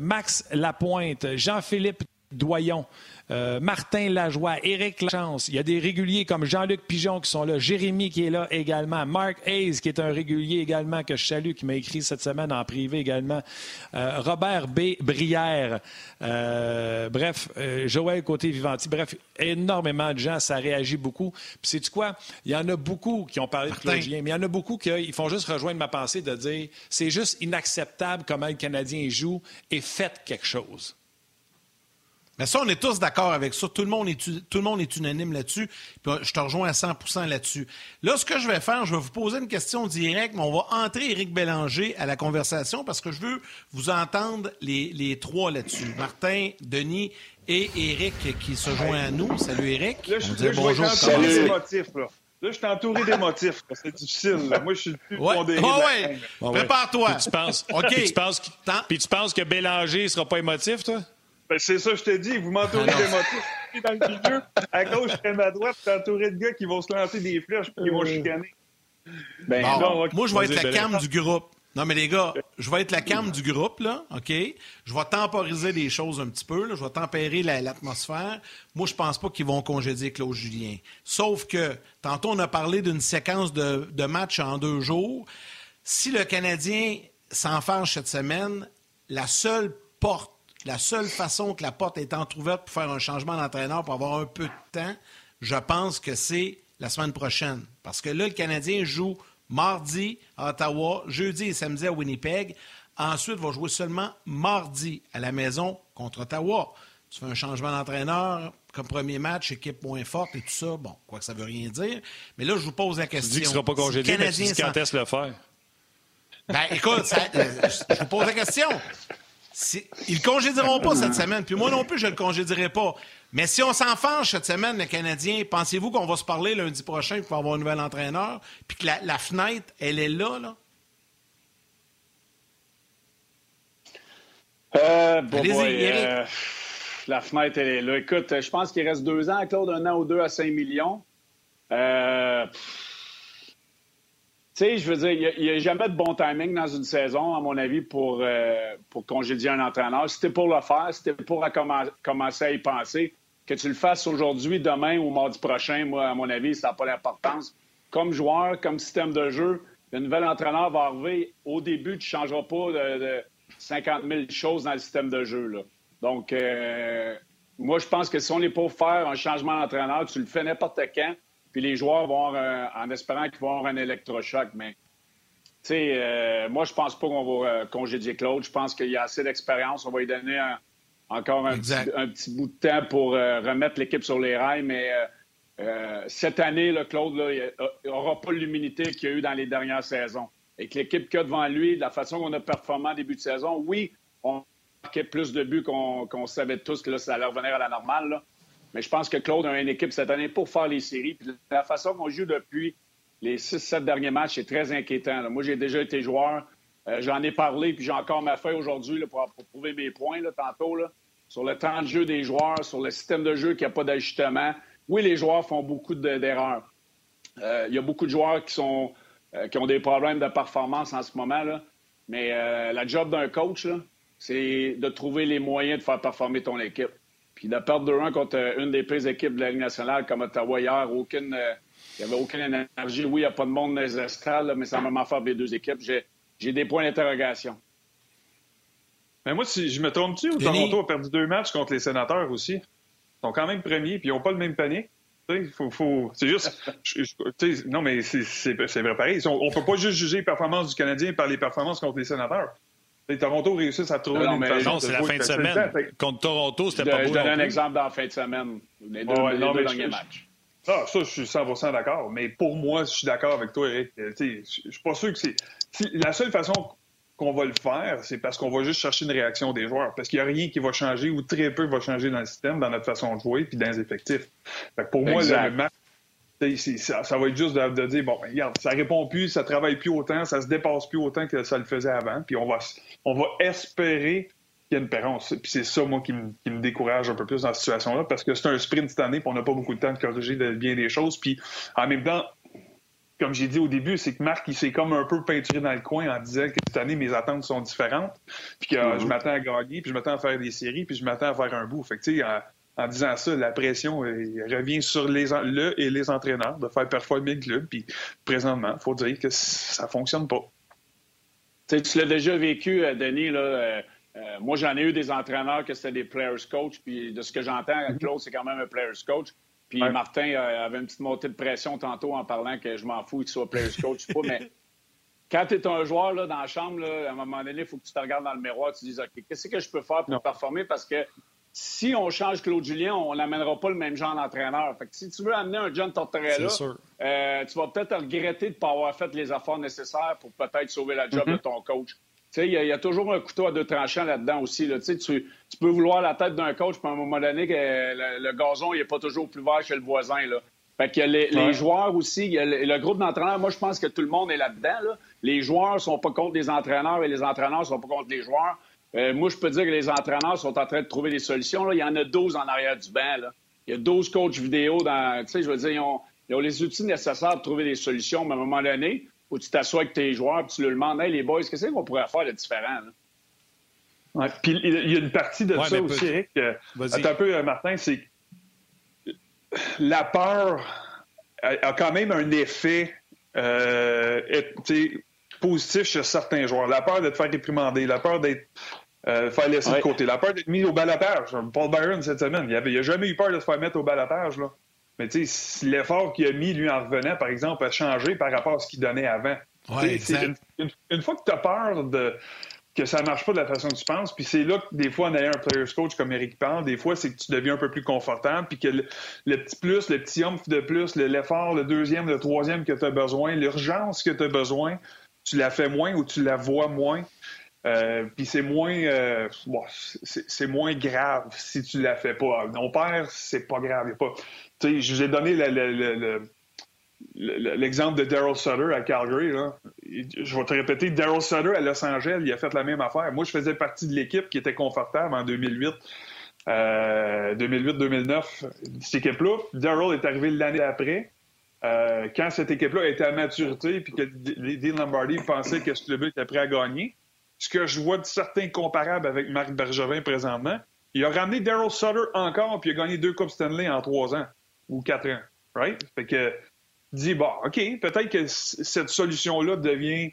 Max Lapointe, Jean-Philippe Doyon, euh, Martin Lajoie, Éric Lachance. Il y a des réguliers comme Jean-Luc Pigeon qui sont là, Jérémy qui est là également, Mark Hayes qui est un régulier également que je salue, qui m'a écrit cette semaine en privé également, euh, Robert B. Brière, euh, bref, Joël Côté-Vivanti, bref, énormément de gens, ça réagit beaucoup. Puis c'est quoi? Il y en a beaucoup qui ont parlé de Claudien, mais il y en a beaucoup qui font juste rejoindre ma pensée de dire c'est juste inacceptable comment le Canadien joue et faites quelque chose. Mais ça, on est tous d'accord avec ça. Tout le monde est, tout le monde est unanime là-dessus. je te rejoins à 100% là-dessus. Là, ce que je vais faire, je vais vous poser une question directe, mais on va entrer Éric Bélanger à la conversation parce que je veux vous entendre les, trois là-dessus. Martin, Denis et Éric qui se joint à nous. Salut Éric. Là, je, suis bonjour. Salut. Émotif, là. Là, je suis entouré d'émotifs. C'est difficile. Moi, je suis le plus ouais. pondéré. ouais. Prépare-toi. Puis tu penses, OK. Puis tu penses, puis tu penses que Bélanger ne sera pas émotif, toi? Ben, c'est ça, je te dis. Vous m'entourez ah des motos dans le milieu. À gauche, je à ma droite, t'es entouré de gars qui vont se lancer des flèches et qui vont euh. chicaner. Ben, moi, je vais être la cam du groupe. Non, mais les gars, je vais être la cam du groupe, là, OK? Je vais temporiser les choses un petit peu, là. Je vais tempérer l'atmosphère. moi, je pense pas qu'ils vont congédier Claude Julien. Sauf que, tantôt, on a parlé d'une séquence de, de matchs en deux jours. Si le Canadien s'enfarge cette semaine, la seule porte la seule façon que la porte est entrouverte pour faire un changement d'entraîneur, pour avoir un peu de temps, je pense que c'est la semaine prochaine. Parce que là, le Canadien joue mardi à Ottawa, jeudi et samedi à Winnipeg. Ensuite, va jouer seulement mardi à la maison contre Ottawa. Tu fais un changement d'entraîneur comme premier match, équipe moins forte et tout ça. Bon, quoi que ça veut rien dire. Mais là, je vous pose la question. Tu dis qu'il ne sera pas congédié, mais tu dis quand est-ce le faire? Ben, écoute, euh, je vous pose la question. Ils ne congédieront pas cette semaine, puis moi non plus, je ne le congédierai pas. Mais si on s'enfange cette semaine, les Canadiens, pensez-vous qu'on va se parler lundi prochain pour avoir un nouvel entraîneur, puis que la, fenêtre, elle est là, là? Euh, euh, la fenêtre, elle est là. Écoute, je pense qu'il reste deux ans, Claude, un an ou deux à 5 millions. Euh, sais, je veux dire, il n'y a, jamais de bon timing dans une saison, à mon avis, pour, euh, pour congédier un entraîneur. Si pour le faire, si pour commencer à y penser, que tu le fasses aujourd'hui, demain ou mardi prochain, moi, à mon avis, ça n'a pas d'importance. Comme joueur, comme système de jeu, le nouvel entraîneur va arriver. Au début, tu ne changeras pas de, 50 000 choses dans le système de jeu. Là. Donc, euh, moi, je pense que si on est pour faire un changement d'entraîneur, tu le fais n'importe quand. Puis les joueurs vont avoir, euh, en espérant qu'ils vont avoir un électrochoc. Mais, tu sais, euh, moi, je pense pas qu'on va euh, congédier Claude. Je pense qu'il y a assez d'expérience. On va lui donner encore un petit, bout de temps pour remettre l'équipe sur les rails. Mais cette année, le Claude n'aura pas l'humilité qu'il y a eu dans les dernières saisons. Et que l'équipe qu'il a devant lui, de la façon qu'on a performé en début de saison, oui, on marquait plus de buts qu'on savait tous que là, ça allait revenir à la normale. Là. Mais je pense que Claude a une équipe cette année pour faire les séries. Puis la façon qu'on joue depuis les 6-7 derniers matchs, c'est très inquiétant. Moi, j'ai déjà été joueur. Euh, j'en ai parlé, puis j'ai encore ma feuille aujourd'hui pour, prouver mes points tantôt. Sur le temps de jeu des joueurs, sur le système de jeu qui n'a pas d'ajustement. Oui, les joueurs font beaucoup d'erreurs. Euh, il y a beaucoup de joueurs qui, sont, euh, qui ont des problèmes de performance en ce moment. Mais la job d'un coach, c'est de trouver les moyens de faire performer ton équipe. Puis de perdre 2-1 contre euh, une des pires équipes de la Ligue nationale comme Ottawa hier, aucune, euh, il n'y avait aucune énergie. Oui, il n'y a pas de monde dans les estrades, mais c'est vraiment fort les deux équipes. J'ai des points d'interrogation. Mais moi, si je me trompe-tu ou Toronto a perdu deux matchs contre les sénateurs aussi? Ils sont quand même premiers, puis ils n'ont pas le même panier. Faut, faut, c'est juste. non, mais c'est vrai pareil. On ne peut pas juste juger les performances du Canadien par les performances contre les sénateurs. Toronto réussit à trouver non, une façon Non, c'est la fin de semaine. Contre Toronto, c'était pas beau. Je donne un exemple dans la fin de semaine. Les deux, derniers matchs. Ah, ça, je suis 100% d'accord. Mais pour moi, je suis d'accord avec toi, Eric. Je suis pas sûr que c'est. La seule façon qu'on va le faire, c'est parce qu'on va juste chercher une réaction des joueurs. Parce qu'il n'y a rien qui va changer ou très peu va changer dans le système, dans notre façon de jouer puis dans les effectifs. pour moi, le, match, ça, va être juste de, dire bon, ben, regarde, ça répond plus, ça travaille plus autant, ça se dépasse plus autant que ça le faisait avant. Puis on va, on va espérer qu'il y ait une pérence. Puis c'est ça, moi, qui me, décourage un peu plus dans cette situation-là, parce que c'est un sprint cette année, puis on n'a pas beaucoup de temps de corriger bien des choses. Puis en même temps, comme j'ai dit au début, c'est que Marc, il s'est comme un peu peinturé dans le coin en disant que cette année, mes attentes sont différentes, puis que euh, je mm-hmm. m'attends à gagner, puis je m'attends à faire des séries, puis je m'attends à faire un bout. Fait que, tu sais, en, disant ça, la pression revient sur les, le et les entraîneurs de faire performer le club, puis présentement, il faut dire que ça fonctionne pas. tu l'as déjà vécu, euh, Denis, là, euh, moi, j'en ai eu des entraîneurs que c'était des players coach, puis de ce que j'entends, mm-hmm. Claude, c'est quand même un players coach. Puis Martin euh, avait une petite montée de pression tantôt en parlant que je m'en fous qu'il soit players coach pas, mais quand tu es un joueur là, dans la chambre, là, à un moment donné, il faut que tu te regardes dans le miroir et tu dises OK, qu'est-ce que je peux faire pour performer? Parce que si on change Claude Julien, on n'amènera pas le même genre d'entraîneur. Fait que si tu veux amener un John Tortorella, euh, tu vas peut-être regretter de ne pas avoir fait les efforts nécessaires pour peut-être sauver la job mm-hmm. de ton coach. Il y, a toujours un couteau à deux tranchants là-dedans aussi. Là. Tu, tu, peux vouloir la tête d'un coach, puis à un moment donné, le, gazon n'est pas toujours plus vert que le voisin. Là. Fait que les, les joueurs aussi, le, groupe d'entraîneurs, moi je pense que tout le monde est là-dedans. Les joueurs sont pas contre les entraîneurs et les entraîneurs sont pas contre les joueurs. Euh, moi, je peux dire que les entraîneurs sont en train de trouver des solutions. Là. Il y en a 12 en arrière du banc. Là. Il y a 12 coachs vidéo dans. Tu sais, je veux dire, ils ont, ils ont les outils nécessaires pour trouver des solutions, mais à un moment donné, où tu t'assois avec tes joueurs et tu leur demandes Hey, les boys, qu'est-ce qu'on pourrait faire de différent? Ouais, puis il y a une partie de ça aussi, Eric. un peu, euh, Martin, c'est la peur a, quand même un effet euh, positif chez certains joueurs. La peur de te faire réprimander, la peur d'être euh, faire laisser de côté, la peur d'être mis au balatage. Paul Byron cette semaine, il n'a jamais eu peur de se faire mettre au balatage. Là. Mais tu sais, l'effort qu'il a mis, lui, en revenant, par exemple, a changé par rapport à ce qu'il donnait avant. une, fois que tu as peur de que ça ne marche pas de la façon que tu penses, puis c'est là que des fois, en ayant un player's coach comme Eric parle, des fois, c'est que tu deviens un peu plus confortable, puis que le, petit plus, le petit homme de plus, l'effort, le deuxième, le troisième que tu as besoin, l'urgence que tu as besoin, tu la fais moins ou tu la vois moins. Euh, puis c'est moins, euh, c'est moins grave si tu la fais pas. On perd, c'est pas grave. Y pas, je vous ai donné l'exemple de Daryl Sutter à Calgary. Je vais te répéter, Daryl Sutter à Los Angeles, il a fait la même affaire. Moi, je faisais partie de l'équipe qui était confortable en 2008. 2008-2009, euh, cette équipe-là. Daryl est arrivé l'année après. Quand cette équipe-là était à maturité puis que Dean Lombardi pensait que ce club était prêt à gagner, ce que je vois de certains comparables avec Marc Bergevin présentement, il a ramené Daryl Sutter encore puis il a gagné deux Coupes Stanley en trois ans ou quatre ans. Right? Fait que, dis, bon, OK, peut-être que cette solution-là devient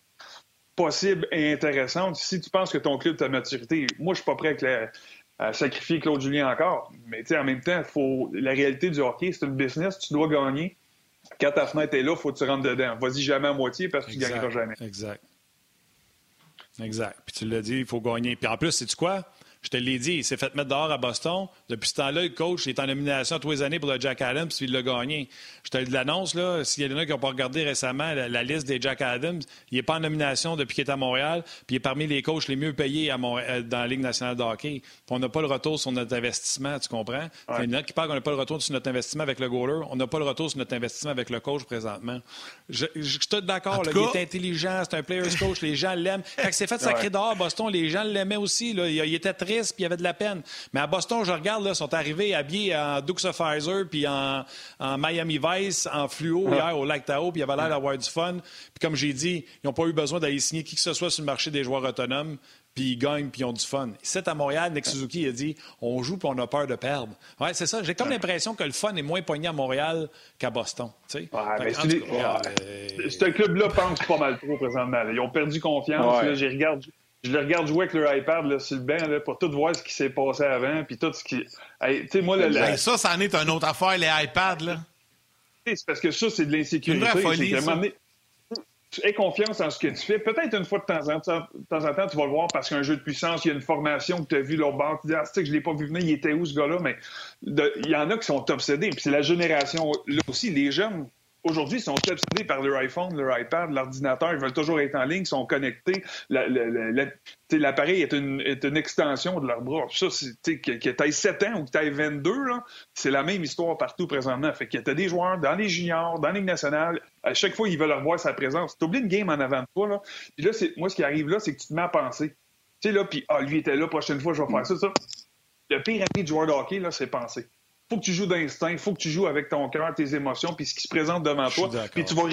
possible et intéressante si tu penses que ton club ta maturité. Moi, je suis pas prêt à, sacrifier Claude Julien encore. Mais en même temps, faut, la réalité du hockey, c'est une business, tu dois gagner. Quand ta fenêtre est là, il faut que tu rentres dedans. Vas-y jamais à moitié parce que tu ne gagneras jamais. Exact. Exact. Puis tu l'as dit, il faut gagner. Puis en plus, sais-tu quoi? Je te l'ai dit, il s'est fait mettre dehors à Boston. Depuis ce temps-là, le coach est en nomination tous les années pour le Jack Adams, puis il l'a gagné. Je te l'annonce, là, s'il y en a qui n'ont pas regardé récemment la, liste des Jack Adams, il n'est pas en nomination depuis qu'il est à Montréal, puis il est parmi les coachs les mieux payés à euh, dans la Ligue nationale de hockey. on n'a pas le retour sur notre investissement, tu comprends? Il y en a qui parlent qu'on n'a pas le retour sur notre investissement avec le goaler. On n'a pas le retour sur notre investissement avec le coach présentement. Je, suis d'accord, il est intelligent, c'est un player's coach, les gens l'aiment. Quand il s'est fait sacré dehors à Boston, les gens l'aimaient aussi. Là. Il, était très puis il y avait de la peine. Mais à Boston, je regarde, là, sont arrivés habillés en Dukes of Pfizer, puis en, Miami Vice, en fluo ah. hier au Lac Tahoe, puis il avait l'air d'avoir du fun. Puis comme j'ai dit, ils n'ont pas eu besoin d'aller signer qui que ce soit sur le marché des joueurs autonomes puis ils gagnent, puis ils ont du fun. Ici, à Montréal, Nick Suzuki a dit on joue, puis on a peur de perdre. Ouais, c'est ça. J'ai comme l'impression que le fun est moins poigné à Montréal qu'à Boston. Tu sais? ouais, Ce club-là pense pas mal trop présentement. Ils ont perdu confiance. Là, regarde, je les regarde jouer avec leur iPad là, sur le banc là, pour tout voir ce qui s'est passé avant, puis tout ce qui. Hey, moi, le, Ça, ça en est une autre affaire, les iPads. Là. C'est parce que ça, c'est de l'insécurité. Tu aies confiance en ce que tu fais. Peut-être une fois de temps, en temps, de temps en temps, tu vas le voir parce qu'un jeu de puissance, il y a une formation que tu as vu l'autre bord. Tu dis, ah, que je l'ai pas vu venir, il était où ce gars-là? Mais il y en a qui sont obsédés. Puis c'est la génération, là aussi, les jeunes aujourd'hui, ils sont obsédés par leur iPhone, leur iPad, l'ordinateur. Ils veulent toujours être en ligne, ils sont connectés. L'appareil est une, extension de leur bras. Ça, que, que tu aies 7 ans ou que tu aies 22, c'est la même histoire partout présentement. Fait que tu as des joueurs dans les juniors, dans les nationales. À chaque fois, ils veulent revoir sa présence. Tu oublies une game en avant de toi. Puis là, moi, ce qui arrive là, c'est que tu te mets à penser. Tu sais, là, puis, ah, lui était là, prochaine fois, je vais faire ça, ça. Le pire ami de joueur de hockey, là, c'est penser faut que tu joues d'instinct, il faut que tu joues avec ton cœur, tes émotions, puis ce qui se présente devant toi. Puis tu vas,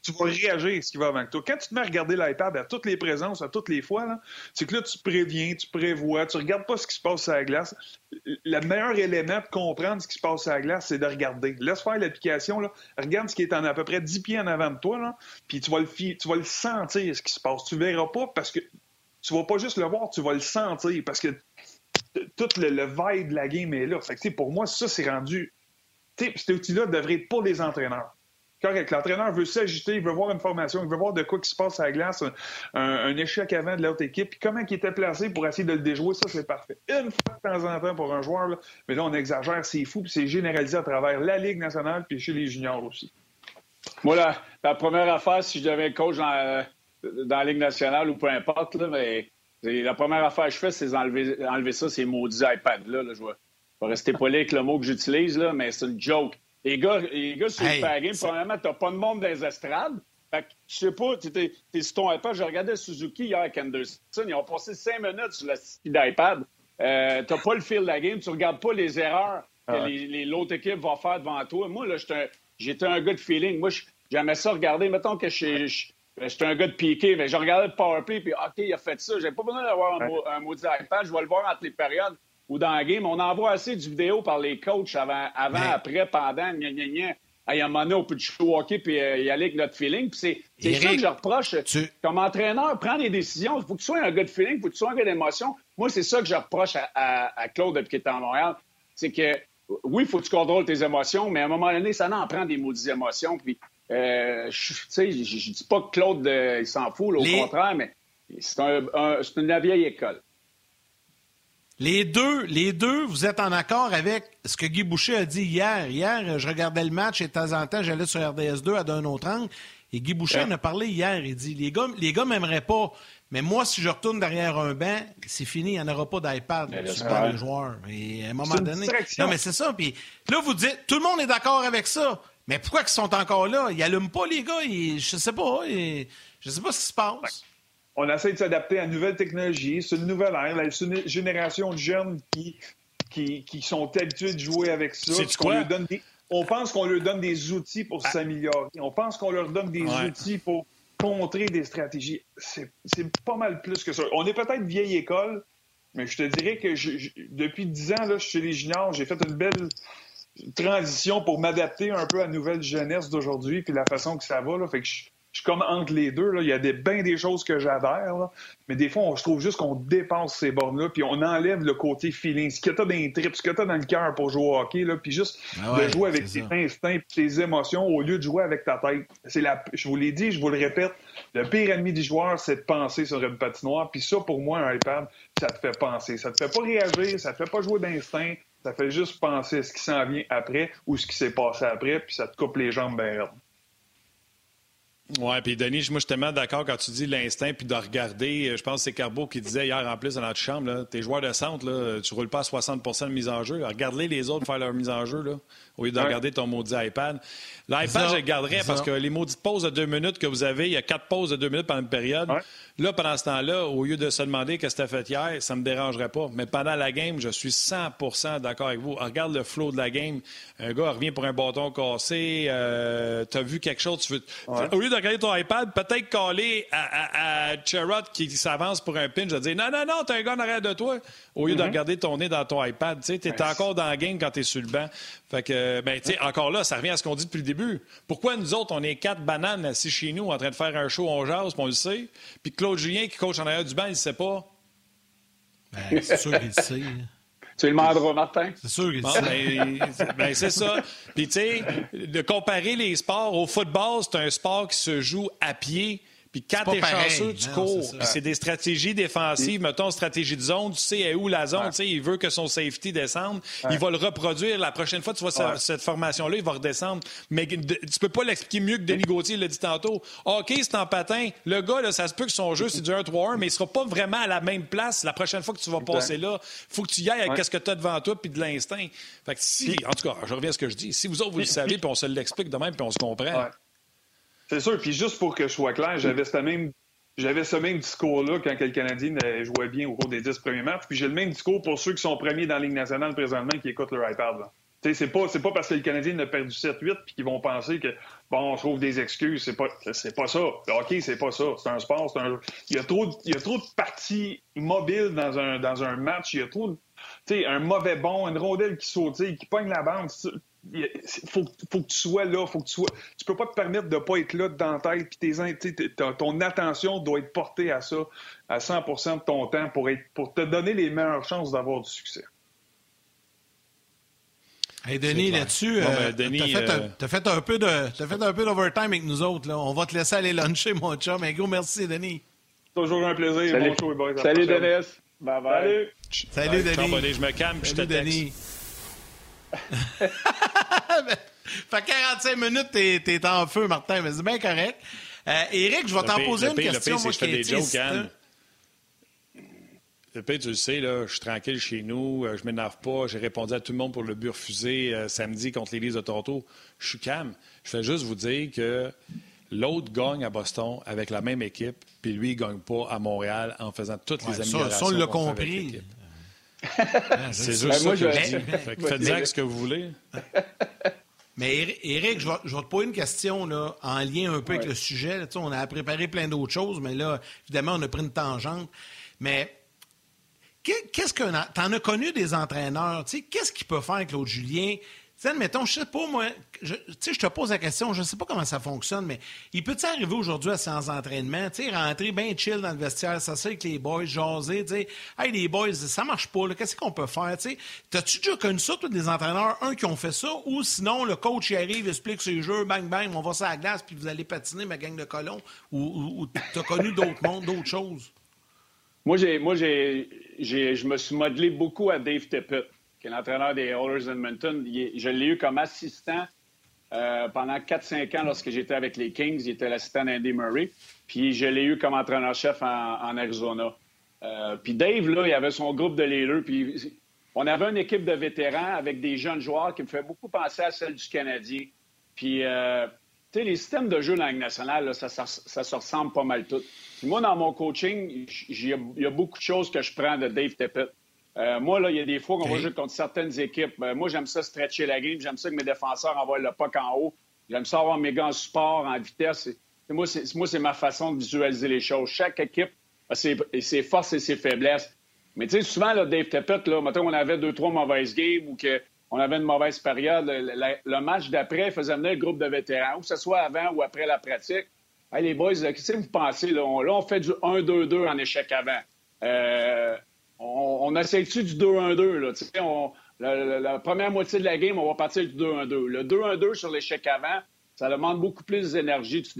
tu vas réagir à ce qui va avant toi. Quand tu te mets à regarder l'iPad à toutes les présences, à toutes les fois, c'est que là, tu préviens, tu prévois, tu regardes pas ce qui se passe à la glace. Le meilleur élément de comprendre ce qui se passe à la glace, c'est de regarder. Laisse faire l'application, regarde ce qui est en à peu près 10 pieds en avant de toi, puis tu vas, le tu vas le sentir, ce qui se passe. Tu verras pas parce que tu vas pas juste le voir, tu vas le sentir parce que tout le, le, vibe de la game est là. Pour moi, ça, c'est rendu. Cet outil-là devrait être pour les entraîneurs. Quand l'entraîneur veut s'agiter, il veut voir une formation, il veut voir de quoi qui se passe à la glace, un, échec avant de l'autre équipe, puis comment il était placé pour essayer de le déjouer, ça, c'est parfait. Une fois de temps en temps pour un joueur, mais là, on exagère, c'est fou, puis c'est généralisé à travers la Ligue nationale, puis chez les juniors aussi. Moi, la, première affaire, si je devais coach dans, dans la Ligue nationale ou peu importe, mais la première affaire que je fais, c'est enlever, enlever ça, ces maudits iPads-là. Je, vais, rester poli avec le mot que j'utilise, mais c'est une joke. Les gars, les gars sur le game, premièrement, t'as pas de monde dans les estrades. Fait que, je sais pas, t'es, es sur ton iPad. Je regardais Suzuki hier avec Anderson. Ils ont passé cinq minutes sur le site d'iPad. Euh, t'as pas le fil de la game. Tu regardes pas les erreurs que ah les, l'autre équipe va faire devant toi. Moi, là, j'étais un, gars de feeling. Moi, j'aimais ça regarder. Mettons que je, ben, j'étais un gars de piqué, mais je regardais le powerplay, puis OK, il a fait ça. J'ai pas besoin d'avoir un, maudit iPad. Je vais le voir entre les périodes ou dans la game. On envoie assez de vidéos par les coachs avant, avant après, pendant, gna gna gna. À un moment donné, on peut jouer au hockey puis euh, y aller avec notre feeling. C'est ça que je reproche. Comme entraîneur, prends des décisions. Il faut que tu sois un gars de feeling, il faut que tu sois un gars d'émotion. Moi, c'est ça que je reproche à, Claude depuis qu'il est à Montréal. C'est que, oui, il faut que tu contrôles tes émotions, mais à un moment donné, ça en prend des maudites émotions. Puis euh, je, je dis pas que Claude, euh, il s'en fout, au contraire, mais c'est une vieille école. Les deux, les deux, vous êtes en accord avec ce que Guy Boucher a dit hier. Hier, je regardais le match et de temps en temps, j'allais sur RDS2 à d'un autre angle. Et Guy Boucher en a parlé hier. Il dit Les gars, les gars m'aimeraient pas. Mais moi, si je retourne derrière un banc, c'est fini, il n'y en aura pas d'iPad par les joueurs. Et à un moment donné. Non, mais c'est ça. Puis là, vous dites, tout le monde est d'accord avec ça. Mais pourquoi ils sont encore là? Ils allument pas, les gars. Ils, je sais pas. Ils, je sais pas ce qui se passe. On essaie de s'adapter à une nouvelle technologie. C'est une nouvelle ère. C'est une génération de jeunes qui, qui, sont habitués de jouer avec ça. On, pense qu'on leur donne des outils pour ah. s'améliorer. On pense qu'on leur donne des outils pour contrer des stratégies. C'est pas mal plus que ça. On est peut-être vieille école, mais je te dirais que depuis dix ans, là, chez les juniors, j'ai fait une belle transition pour m'adapter un peu à la nouvelle jeunesse d'aujourd'hui, puis la façon que ça va. Là. Fait que je, suis comme entre les deux. Là. Il y a des, bien des choses que j'adhère, mais des fois, on, je trouve juste qu'on dépasse ces bornes-là, puis on enlève le côté feeling, ce que tu as dans les tripes, ce que tu as dans le cœur pour jouer au hockey, là, puis juste ah de jouer avec tes instincts et tes émotions au lieu de jouer avec ta tête. C'est la, je vous l'ai dit, je vous le répète, le pire ennemi du joueur, c'est de penser sur une patinoire, puis ça, pour moi, un iPad, ça te fait penser. Ça te fait pas réagir, ça te fait pas jouer d'instinct, ça fait juste penser à ce qui s'en vient après ou ce qui s'est passé après, puis ça te coupe les jambes bien oui, puis Denis, moi, je suis tellement d'accord quand tu dis l'instinct puis de regarder. Je pense que c'est Carbo qui disait hier en plus dans notre chambre, là, tes joueurs de centre, là, tu roules pas à 60 de mise en jeu. Regarde-les les autres faire leur mise en jeu, là, au lieu de regarder ton maudit iPad. L'iPad, je le garderais parce que les maudites pauses de deux minutes que vous avez, il y a quatre pauses de deux minutes pendant une période. Là, pendant ce temps-là, au lieu de se demander qu'est-ce que tu as fait hier, ça ne me dérangerait pas. Mais pendant la game, je suis 100% d'accord avec vous. Regarde le flow de la game. Un gars revient pour un bâton cassé. Euh, tu as vu quelque chose. Tu veux... Au lieu de regarder ton iPad, peut-être caler à, à, qui s'avance pour un pinch, de dire non, non, non, tu as un gars en arrière de toi. Au lieu de mm-hmm. regarder ton nez dans ton iPad. Tu es encore dans la game quand tu es sur le banc. Fait que, ben, tu sais, encore là, ça revient à ce qu'on dit depuis le début. Pourquoi nous autres, on est quatre bananes assis chez nous en train de faire un show, on jase, on le sait, puis Claude Julien qui coach en arrière du banc, il ne sait pas? Ben, c'est sûr qu'il le sait. Tu le demanderas, Martin. C'est sûr que ben, ben, c'est ça. Puis, tu sais, de comparer les sports, au football, c'est un sport qui se joue à pied. Puis quand t'es chanceux, tu cours. c'est des stratégies défensives. Mettons, stratégie de zone, tu sais où la zone. sais Il veut que son safety descende. Il va le reproduire. La prochaine fois, tu vois cette formation-là, il va redescendre. Mais tu peux pas l'expliquer mieux que Denis Gauthier l'a dit tantôt. OK, c'est en patin. Le gars, là, ça se peut que son jeu, c'est du 1-3-1, mais il sera pas vraiment à la même place la prochaine fois que tu vas passer là. faut que tu y ailles avec ce que tu as devant toi puis de l'instinct. Fait que si, en tout cas, je reviens à ce que je dis. Si vous autres, vous le savez, puis on se l'explique de même, puis on se comprend. C'est sûr. Puis juste pour que je sois clair, j'avais ce même j'avais ce même discours-là quand le Canadien jouait bien au cours des dix premiers matchs. Puis j'ai le même discours pour ceux qui sont premiers dans la Ligue nationale présentement qui écoutent leur iPad. C'est pas, pas parce que le Canadien a perdu 7-8 puis qu'ils vont penser que bon, on trouve des excuses. C'est pas, c'est pas ça. OK, c'est pas ça. C'est un sport. Un... Il, y a trop il y a trop de parties mobiles dans un, dans un match. Il y a trop de. sais, un mauvais bon, une rondelle qui saute, qui pogne la bande faut, faut, que tu sois là, faut que tu sois. Tu peux pas te permettre de pas être là dans la tête, puis tes, ton attention doit être portée à ça, à 100% de ton temps pour, être, pour te donner les meilleures chances d'avoir du succès. Hey Denis, là-dessus, euh, ben, tu as, euh, fait un peu de, as fait un peu d'overtime avec nous autres. Là. On va te laisser aller luncher, mon chum. Mais gros, merci, Denis. Toujours un plaisir. Salut, bon show, Salut Denis. Bye bye. Salut. Salut, Denis. Je me calme, je te Denis. Fait 45 minutes, t'es es en feu, Martin, mais c'est bien correct. Euh, Éric, je vais t'en poser une question. moi, je fais des jokes, Anne. Le pire, tu le sais, là, je suis tranquille chez nous, euh, je m'énerve pas. J'ai répondu à tout le monde pour le but refusé euh, samedi contre les de Toronto. Je suis calme. Je fais juste vous dire que l'autre gagne à Boston avec la même équipe, puis lui, il gagne pas à Montréal en faisant toutes les améliorations. Ça, ça on l'a compris. C'est juste ben, ça que je dis. Faites-en ce que vous voulez. Mais Eric, je vais, te poser une question là, en lien un peu avec le sujet. on a préparé plein d'autres choses, mais là, évidemment, on a pris une tangente. Mais qu'est-ce que t'en as connu des entraîneurs? Qu'est-ce qu'il peut faire, Claude Julien? Sais, admettons, je sais pas, moi, je, je te pose la question, je sais pas comment ça fonctionne, mais il peut-il arriver aujourd'hui à séance d'entraînement, tu sais, rentrer bien chill dans le vestiaire, ça avec les boys, jaser, tu sais, hey, les boys, ça marche pas, qu'est-ce qu'on peut faire, tu sais? T'as-tu déjà connu ça, toi, des entraîneurs, un, qui ont fait ça, ou sinon, le coach y arrive, explique ses jeux, bang, bang, on va sur la glace, puis vous allez patiner, ma gang de colons, ou, ou, t'as connu d'autres mondes, d'autres choses? Moi, j'ai, j'ai, je me suis modelé beaucoup à Dave Tippett qui est l'entraîneur des Oilers Edmonton. je l'ai eu comme assistant euh, pendant 4-5 ans lorsque j'étais avec les Kings. Il était l'assistant d'Andy Murray. Puis je l'ai eu comme entraîneur-chef en, Arizona. Euh, puis Dave, là, il avait son groupe de leaders. Puis on avait une équipe de vétérans avec des jeunes joueurs qui me fait beaucoup penser à celle du Canadien. Puis, euh, tu sais, les systèmes de jeu dans la nationale, ça, se ressemble pas mal tout. Puis moi, dans mon coaching, il y a beaucoup de choses que je prends de Dave Tippett. Euh, moi, là, il y a des fois qu'on va jouer contre certaines équipes. Ben, moi, j'aime ça stretcher la game. J'aime ça que mes défenseurs envoient le puck en haut. J'aime ça avoir mes gants support en vitesse. moi, c'est ma façon de visualiser les choses. Chaque équipe a ses, forces et ses faiblesses. Mais tu sais, souvent, là, Dave Tepet, là, maintenant, on avait deux, trois mauvaises games ou qu'on avait une mauvaise période. Le, match d'après faisait venir le groupe de vétérans, que ce soit avant ou après la pratique. Hey, les boys, qu'est-ce que vous pensez? Là, on, là, on fait du 1-2-2 en échec avant. Euh, on, on essaie-tu du 2-1-2? On, la, la, première moitié de la game, on va partir du 2-1-2. Le 2-1-2 sur l'échec avant, ça demande beaucoup plus d'énergie. Tu,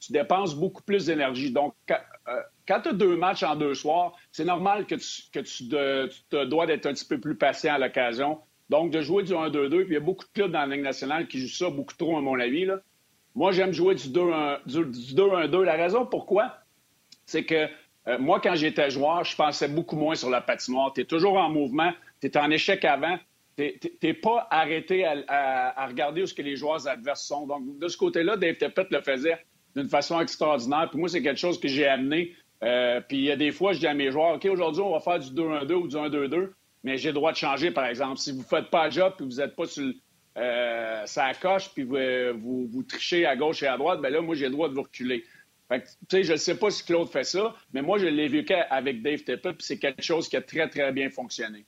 tu, dépenses beaucoup plus d'énergie. Donc, euh, quand, tu as deux matchs en deux soirs, c'est normal que tu, que tu, te dois d'être un petit peu plus patient à l'occasion. Donc, de jouer du 1-2-2, puis il y a beaucoup de clubs dans la Ligue nationale qui jouent ça beaucoup trop, à mon avis. Là. Moi, j'aime jouer du 2-1-2. La raison pourquoi, c'est que euh, moi, quand j'étais joueur, je pensais beaucoup moins sur la patinoire. Tu es toujours en mouvement, tu es en échec avant. Tu n'es pas arrêté à, regarder où ce que les joueurs adverses sont. Donc, de ce côté-là, Dave Tepet le faisait d'une façon extraordinaire. Puis moi, c'est quelque chose que j'ai amené. Euh, puis il y a des fois, je dis à mes joueurs, OK, aujourd'hui, on va faire du 2-1-2 ou du 1-2-2, mais j'ai le droit de changer, par exemple. Si vous ne faites pas le job puis vous n'êtes pas sur euh, ça coche puis vous, vous, vous, trichez à gauche et à droite, bien là, moi, j'ai le droit de vous reculer je ne sais pas si Claude fait ça, mais moi, je l'ai vécu avec Dave Tippett, puis c'est quelque chose qui a très, très bien fonctionné.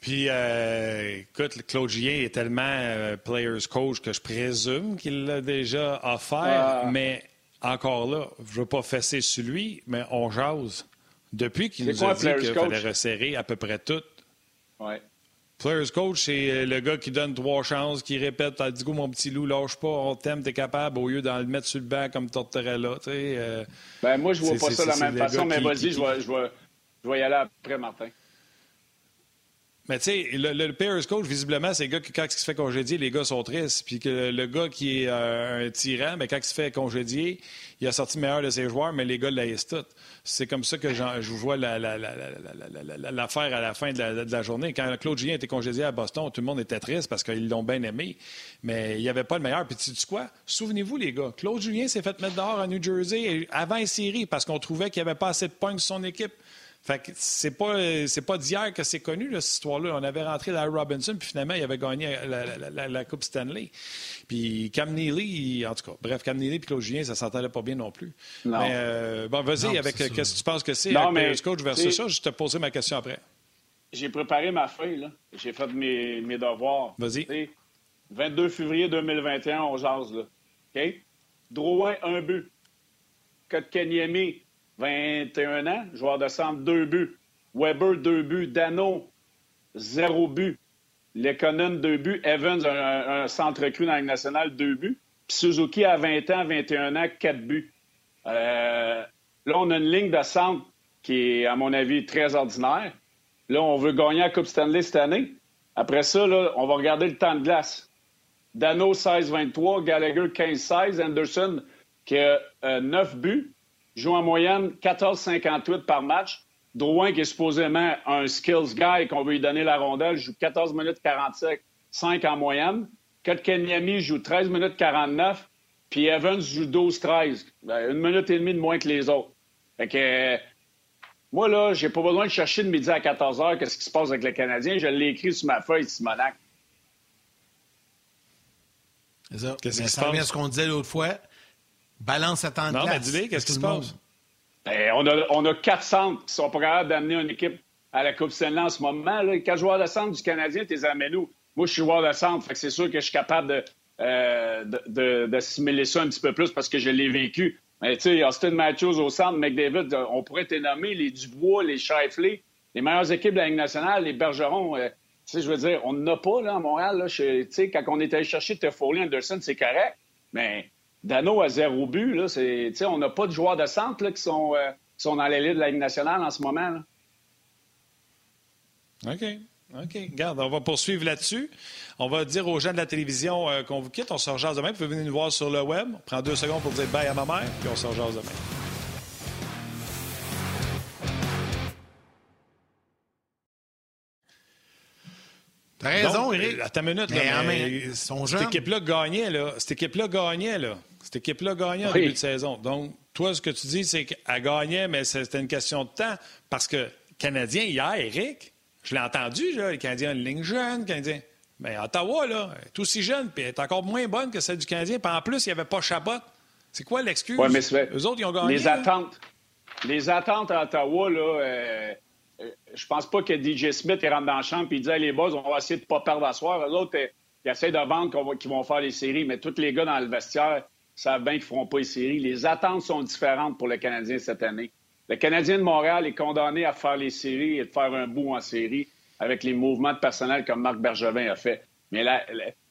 Puis, euh, écoute, Claude Julien est tellement euh, players coach que je présume qu'il l'a déjà offert, ah. mais encore là, je ne veux pas fesser sur lui, mais on jase. Depuis qu'il nous a dit qu'il fallait resserrer à peu près tout. Players coach, c'est euh, le gars qui donne trois chances, qui répète T'as dit, go, mon petit loup, lâche pas, on t'aime, t'es capable, au lieu de le mettre sur le banc comme Tortorella. Euh, ben, moi, je vois pas ça de la même façon, mais vas-y, je, vais, je, je vais y aller après, Martin. Mais tu sais, le, le coach, visiblement, c'est le gars qui, quand il se fait congédier, les gars sont tristes. Puis que le gars qui est euh, un tyran, quand il se fait congédier, il a sorti le meilleur de ses joueurs, mais les gars laissent tout. C'est comme ça que je vois l'affaire à la fin de la, journée. Quand Claude Julien était congédié à Boston, tout le monde était triste parce qu'ils l'ont bien aimé, mais il n'y avait pas le meilleur. Puis tu sais quoi? Souvenez-vous, les gars, Claude Julien s'est fait mettre dehors à New Jersey avant les séries parce qu'on trouvait qu'il n'y avait pas assez de points sur son équipe. Fait que c'est pas, c'est pas d'hier que c'est connu, cette histoire-là. On avait rentré la Robinson, puis finalement, il avait gagné la, Coupe Stanley. Puis Cam Neely, en tout cas, bref, Cam Neely et Claude Julien, ça s'entendait pas bien non plus. Non. Mais euh, bon, vas-y avec qu'est-ce que tu penses que c'est avec mais, coach versus ça? Je te poser ma question après. J'ai préparé ma feuille, là. J'ai fait mes, mes devoirs. Vas-y. 22 février 2021, on jase, là. OK? Drouin, un but. Kotkaniemi, 21 ans, joueur de centre, deux buts. Weber, deux buts. Dano, zéro but. Lekonen, deux buts. Evans, un, centre cru dans la nationale, deux buts. Puis Suzuki, à 20 ans, 21 ans, quatre buts. Euh, là, on a une ligne de centre qui est, à mon avis, très ordinaire. Là, on veut gagner la Coupe Stanley cette année. Après ça, là, on va regarder le temps de glace. Dano, 16-23. Gallagher, 15-16. Anderson, qui a 9 euh, joue en moyenne 14,58 par match. Drouin, qui est supposément un skills guy, qu'on veut lui donner la rondelle, joue 14 minutes 45 en moyenne. Kotkaniemi joue 13 minutes 49. Puis Evans joue 12-13. Ben, une minute et demie de moins que les autres. Fait que, moi, là, j'ai pas besoin de chercher de midi à 14 h qu'est-ce qui se passe avec le Canadien. Je l'ai écrit sur ma feuille, Simonac. C'est ça. Qu'est-ce qui se passe? ce qu'on disait l'autre fois. Balance à temps de Non, mais dis qu'est-ce qui se passe? Ben, on, a, on a quatre centres qui sont pas capables d'amener une équipe à la Coupe Stanley en ce moment. Là. Quatre joueurs de centre du Canadien, tu les amènes où? Moi, je suis joueur de centre, fait que c'est sûr que je suis capable de, euh, d'assimiler ça un petit peu plus parce que je l'ai vécu. Mais tu sais, Austin Matthews au centre, McDavid, on pourrait te nommer les Dubois, les Shifley, les meilleures équipes de la Ligue nationale, les Bergerons. Euh, tu sais, je veux dire, on n'en a pas là, à Montréal. Tu sais, quand on est allé chercher Toffoli, Anderson, c'est correct. Mais Dano à zéro but, là, c'est, on n'a pas de joueurs de centre là, qui, sont, euh, sont dans l'élite de la Ligue nationale en ce moment. Là. OK. OK. Regarde, on va poursuivre là-dessus. On va dire aux gens de la télévision euh, qu'on vous quitte. On se rejase demain. Vous pouvez venir nous voir sur le web. On prend deux secondes pour dire bye à ma mère, puis on se rejase demain. T'as raison, Eric. À ta minute, là, mais, cette équipe-là gagnait, là. Cette équipe-là gagnait, là. Cette équipe-là gagnait en début de saison. Donc, toi, ce que tu dis, c'est qu'elle gagnait, mais c'était une question de temps. Parce que Canadien, hier, Eric, je l'ai entendu, là, les Canadiens ont une ligne jeune, Canadien. Mais Ottawa, là, est aussi jeune, puis elle est encore moins bonne que celle du Canadien. Puis en plus, il n'y avait pas Chabot. C'est quoi l'excuse? Ouais, mais Eux autres, ils ont gagné. Les attentes. Les attentes à Ottawa, là, euh, euh, je pense pas que DJ Smith il rentre dans le champ et dit les boss, on va essayer de ne pas perdre à soir. Eux autres, euh, ils essaient de vendre qu'ils vont faire les séries, mais tous les gars dans le vestiaire, savent bien qu'ils ne feront pas les séries. Les attentes sont différentes pour le Canadien cette année. Le Canadien de Montréal est condamné à faire les séries et de faire un bout en série avec les mouvements de personnel comme Marc Bergevin a fait. Mais là,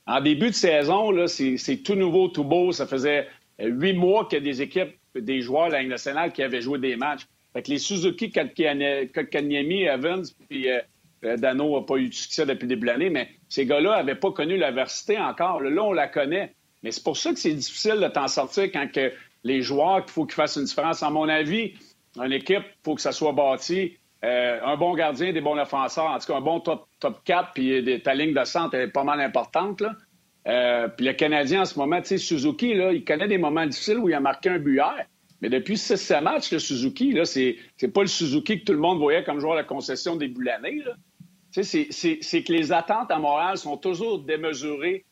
en début de saison, c'est tout nouveau, tout beau. Ça faisait huit mois qu'il y a des équipes, des joueurs de la Ligue nationale qui avaient joué des matchs. Fait que les Suzuki, Kanyemi, Evans, puis euh, euh, Dano n'a pas eu de succès depuis le début de l'année, mais ces gars-là n'avaient pas connu l'adversité encore. Là, on la connaît. Mais c'est pour ça que c'est difficile de t'en sortir quand que les joueurs, qu'il faut qu'ils fassent une différence. À mon avis, une équipe, il faut que ça soit bâti. Euh, un bon gardien, des bons offenseurs, en tout cas un bon top, top 4, puis ta ligne de centre est pas mal importante. Là. Euh, puis le Canadien, en ce moment, tu sais, Suzuki, là, il connaît des moments difficiles où il a marqué un but hier. Mais depuis 6 matchs, le Suzuki, là, c'est, pas le Suzuki que tout le monde voyait comme joueur de la concession début de l'année. C'est que les attentes à Montréal sont toujours démesurées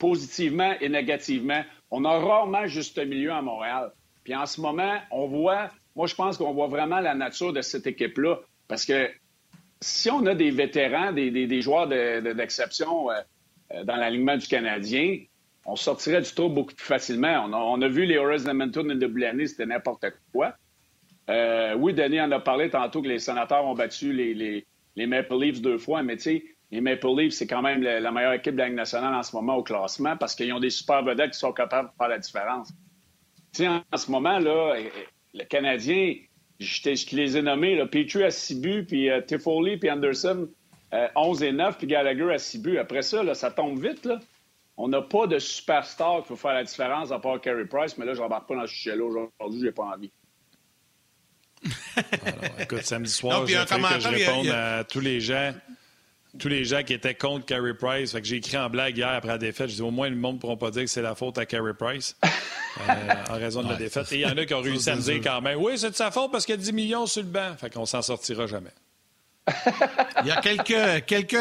positivement et négativement. On a rarement juste milieu à Montréal. Puis en ce moment, on voit, moi je pense qu'on voit vraiment la nature de cette équipe-là. Parce que si on a des vétérans, des, joueurs d'exception euh, euh, dans l'alignement du Canadien, on sortirait du tour beaucoup plus facilement. On a, vu les Horace Edmonton de début c'était n'importe quoi. Euh, oui, Denis en a parlé tantôt que les sénateurs ont battu les, les, les Maple Leafs deux fois, mais tu sais, les Maple Leafs, c'est quand même la, meilleure équipe de la Ligue nationale en ce moment au classement parce qu'ils ont des super vedettes qui sont capables de faire la différence. Tu sais, en, ce moment, là, eh, eh, le Canadien, je, les ai nommés, là, Petrie à 6 buts, puis uh, Tiffoli, puis Anderson, 11 euh, et 9, puis Gallagher à 6 buts. Après ça, là, ça tombe vite. Là. On n'a pas de superstar qui faut faire la différence à part Carey Price, mais là, je n'embarque pas dans ce sujet-là aujourd'hui, j'ai pas envie. Alors, écoute, samedi soir, que je réponde à tous les gens tous les gens qui étaient contre Carey Price. Fait que j'ai écrit en blague hier après la défaite. Je dis au moins le monde ne pourra pas dire que c'est la faute à Carey Price euh, en raison de la défaite. Et il y en a qui ont réussi à me dire quand même Oui, c'est de sa faute parce qu'il y a 10 millions sur le banc. Fait qu'on s'en sortira jamais. il y a quelques, quelques,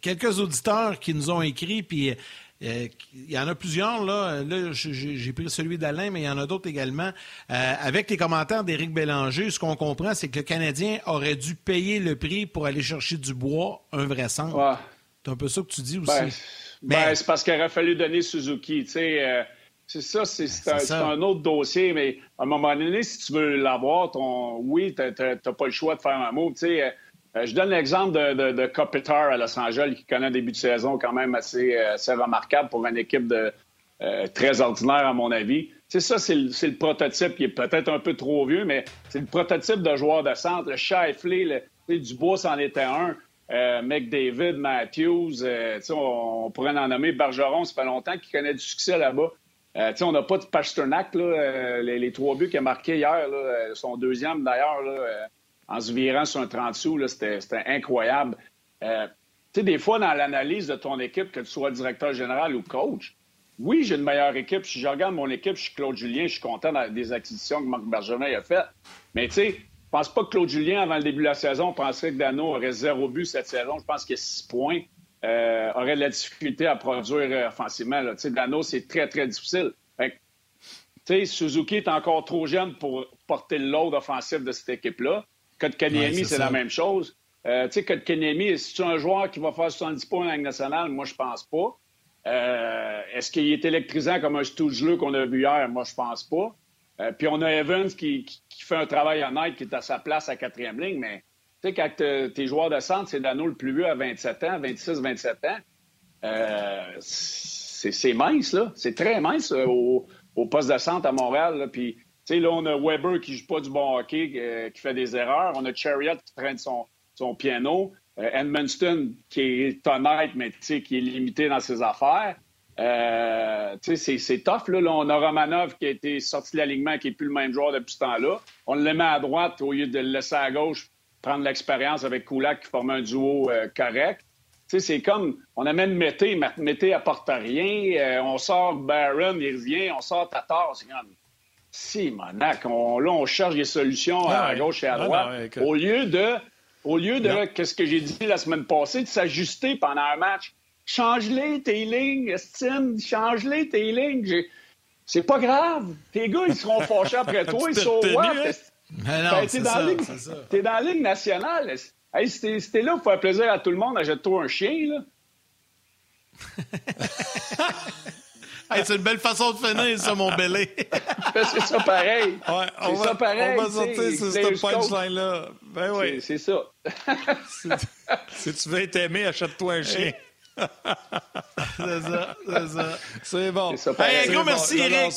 quelques auditeurs qui nous ont écrit, puis il y en a plusieurs, là. Là, j'ai pris celui d'Alain, mais il y en a d'autres également. Euh, avec les commentaires d'Éric Bélanger, ce qu'on comprend, c'est que le Canadien aurait dû payer le prix pour aller chercher du bois, un vrai sens. C'est un peu ça que tu dis aussi. Ben, ben, c'est parce qu'il aurait fallu donner Suzuki. Euh, c'est ça, c'est un, un, autre dossier, mais à un moment donné, si tu veux l'avoir, ton oui, tu n'as pas le choix de faire un mot. Euh, je donne l'exemple de, de, Kopitar à Los Angeles, qui connaît un début de saison quand même assez, euh, assez remarquable pour une équipe de, euh, très ordinaire, à mon avis. C'est ça, c'est le, prototype qui est peut-être un peu trop vieux, mais c'est le prototype de joueur de centre. Le Shifley, le, Dubois, c'en était un. McDavid, Matthews, on, on, pourrait en nommer Bergeron, ça fait longtemps qu'il connaît du succès là-bas. on n'a pas de Pasternak, là, les, trois buts qu'il a marqués hier, son deuxième d'ailleurs, en se virant sur un 30 sous, c'était incroyable. Euh, tu sais, des fois, dans l'analyse de ton équipe, que tu sois directeur général ou coach, oui, j'ai une meilleure équipe. Si je regarde mon équipe, je suis Claude Julien, je suis content des acquisitions que Marc Bergevin a faites. Mais tu sais, je pense pas que Claude Julien, avant le début de la saison, penserait que Dano aurait zéro but cette saison. Je pense a six points. Euh, aurait de la difficulté à produire euh, offensivement. Sais, Dano, c'est très, très difficile. tu sais, Suzuki est encore trop jeune pour porter le load offensif de cette équipe-là. Kotkaniemi, c'est la même chose. Euh, tu sais, Kotkaniemi, est tu un joueur qui va faire 70 points en Ligue nationale? Moi, je pense pas. Euh, est-ce qu'il est électrisant comme un Stoogeleux qu'on a vu hier? Moi, je pense pas. Euh, puis on a Evans qui, fait un travail honnête, qui est à sa place à quatrième ligne, mais tu sais, quand tes joueurs de centre, c'est Dano le plus vieux à 27 ans, 26, 27 ans, c'est mince, là. C'est très mince au, poste de centre à Montréal. Puis là, on a Weber qui joue pas du bon hockey, euh, qui fait des erreurs. On a Chariot qui traîne son, piano. Euh, Edmundston qui est honnête, mais qui est limité dans ses affaires. Euh, c'est tough. Là. on a Romanov qui a été sorti de l'alignement, qui n'est plus le même joueur depuis ce temps-là. On le met à droite au lieu de le laisser à gauche, prendre l'expérience avec Kulak qui forme un duo correct. C'est comme, on amène Mété, Mété apporte rien, on sort Barron, il revient, on sort Tatar, c'est comme, si, Monac, on, là, on cherche des solutions à ah gauche et à ah droite. au lieu de, au lieu de, qu'est-ce que j'ai dit la semaine passée, de s'ajuster pendant un match. Change-les tes lignes, estime, change-les tes lignes. C'est pas grave. Tes gars, ils seront fâchés après toi, ils sont? Ben t'es dans, dans, la ligne nationale. Hey, t'es là pour faire plaisir à tout le monde, achète-toi un chien, là. c'est une belle façon de finir, ça, mon belé. c'est ça pareil. Ouais, on va, ça pareil. On va sortir sur cette punchline-là. Ben oui. C'est ça. si, tu veux être aimé, achète-toi un chien. c'est ça, c'est ça. C'est bon. Ça, hey, gros, merci, Eric.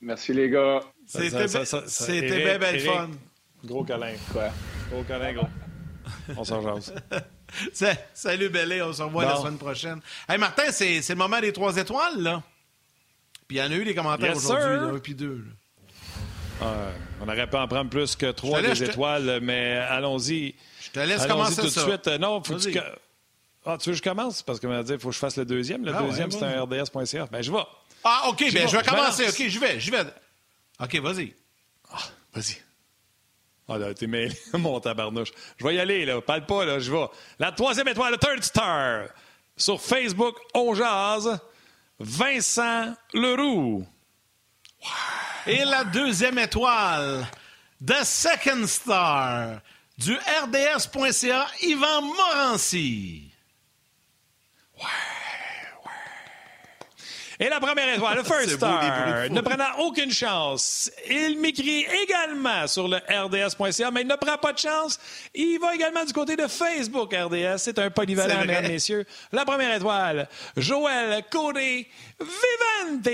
Merci, les gars. C'était bien, belle fun. Gros câlin. Quoi? Gros câlin, gros. On s'en jase. Salut Bellé, on se revoit la semaine prochaine. Hey Martin, c'est le moment des trois étoiles, là. Puis il y en a eu des commentaires aujourd'hui, un puis deux. on aurait pu en prendre plus que trois des étoiles, mais allons-y. Je te laisse commencer tout ça. de suite. Non, faut que tu... Ah, tu veux que je commence? Parce que m'a dit, il faut que je fasse le deuxième. Le ah deuxième, c'est un RDS.ca. Ben, je vais. Ah, OK, ben, je vais commencer. OK, je vais, je vais. OK, vas-y. Ah, vas-y. Ah, là, t'es mêlé, mon tabarnouche. Je vais y aller, là. Parle pas, là. Je vais. La troisième étoile, le third star. Sur Facebook, on jase. Vincent Leroux. Et la deuxième étoile, The Second Star, du RDS.ca, Yvan Morancy. Ouais. Et la première étoile, le First Star, ne prenant aucune chance. Il m'écrit également sur le RDS.ca, mais il ne prend pas de chance. Il va également du côté de Facebook RDS. C'est un polyvalent, mesdames, messieurs. La première étoile, Joël Cody Vivante.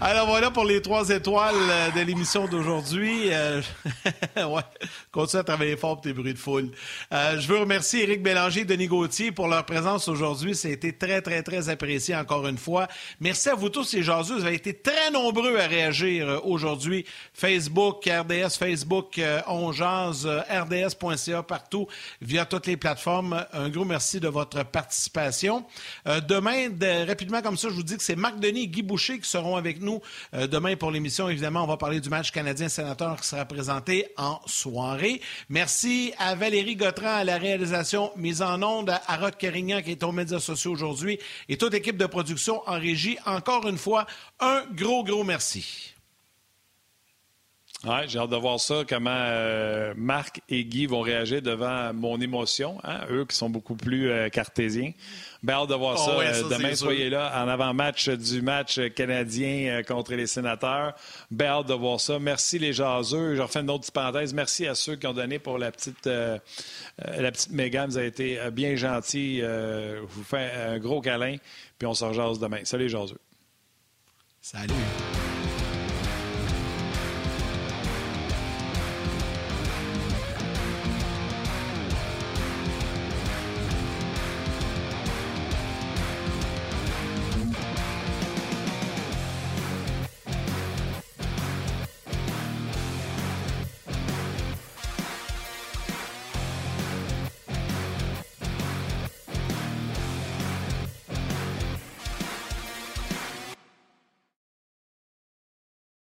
Alors voilà pour les trois étoiles euh, de l'émission d'aujourd'hui. Euh, ouais, continue à travailler fort pour tes bruits de foule. Euh, je veux remercier Éric Bélanger et Denis Gauthier pour leur présence aujourd'hui. Ça a été très, très, très apprécié encore une fois. Merci à vous tous, les jaseux. Vous avez été très nombreux à réagir aujourd'hui. Facebook, RDS, Facebook, on RDS.ca, partout, via toutes les plateformes. Un gros merci de votre participation. demain, rapidement comme ça, je vous dis que c'est Marc Denis et Guy Boucher qui seront avec nous euh, demain pour l'émission. Évidemment, on va parler du match canadien-sénateur qui sera présenté en soirée. Merci à Valérie Gautran à la réalisation mise en onde, à Rod Carignan qui est aux médias sociaux aujourd'hui et toute l'équipe de production en régie. Encore une fois, un gros, gros merci. Ouais, j'ai hâte de voir ça, comment euh, Marc et Guy vont réagir devant mon émotion, hein, eux qui sont beaucoup plus euh, cartésiens. Ben, hâte de voir oh ça. Euh, demain, soyez là en avant-match du match canadien contre les sénateurs. Ben, hâte de voir ça. Merci les jaseux. Je refais une autre petite parenthèse. Merci à ceux qui ont donné pour la petite, la petite Mégane. Vous avez été bien gentils. je vous fais un gros câlin, puis on se rejase demain. Salut les jaseux. Salut.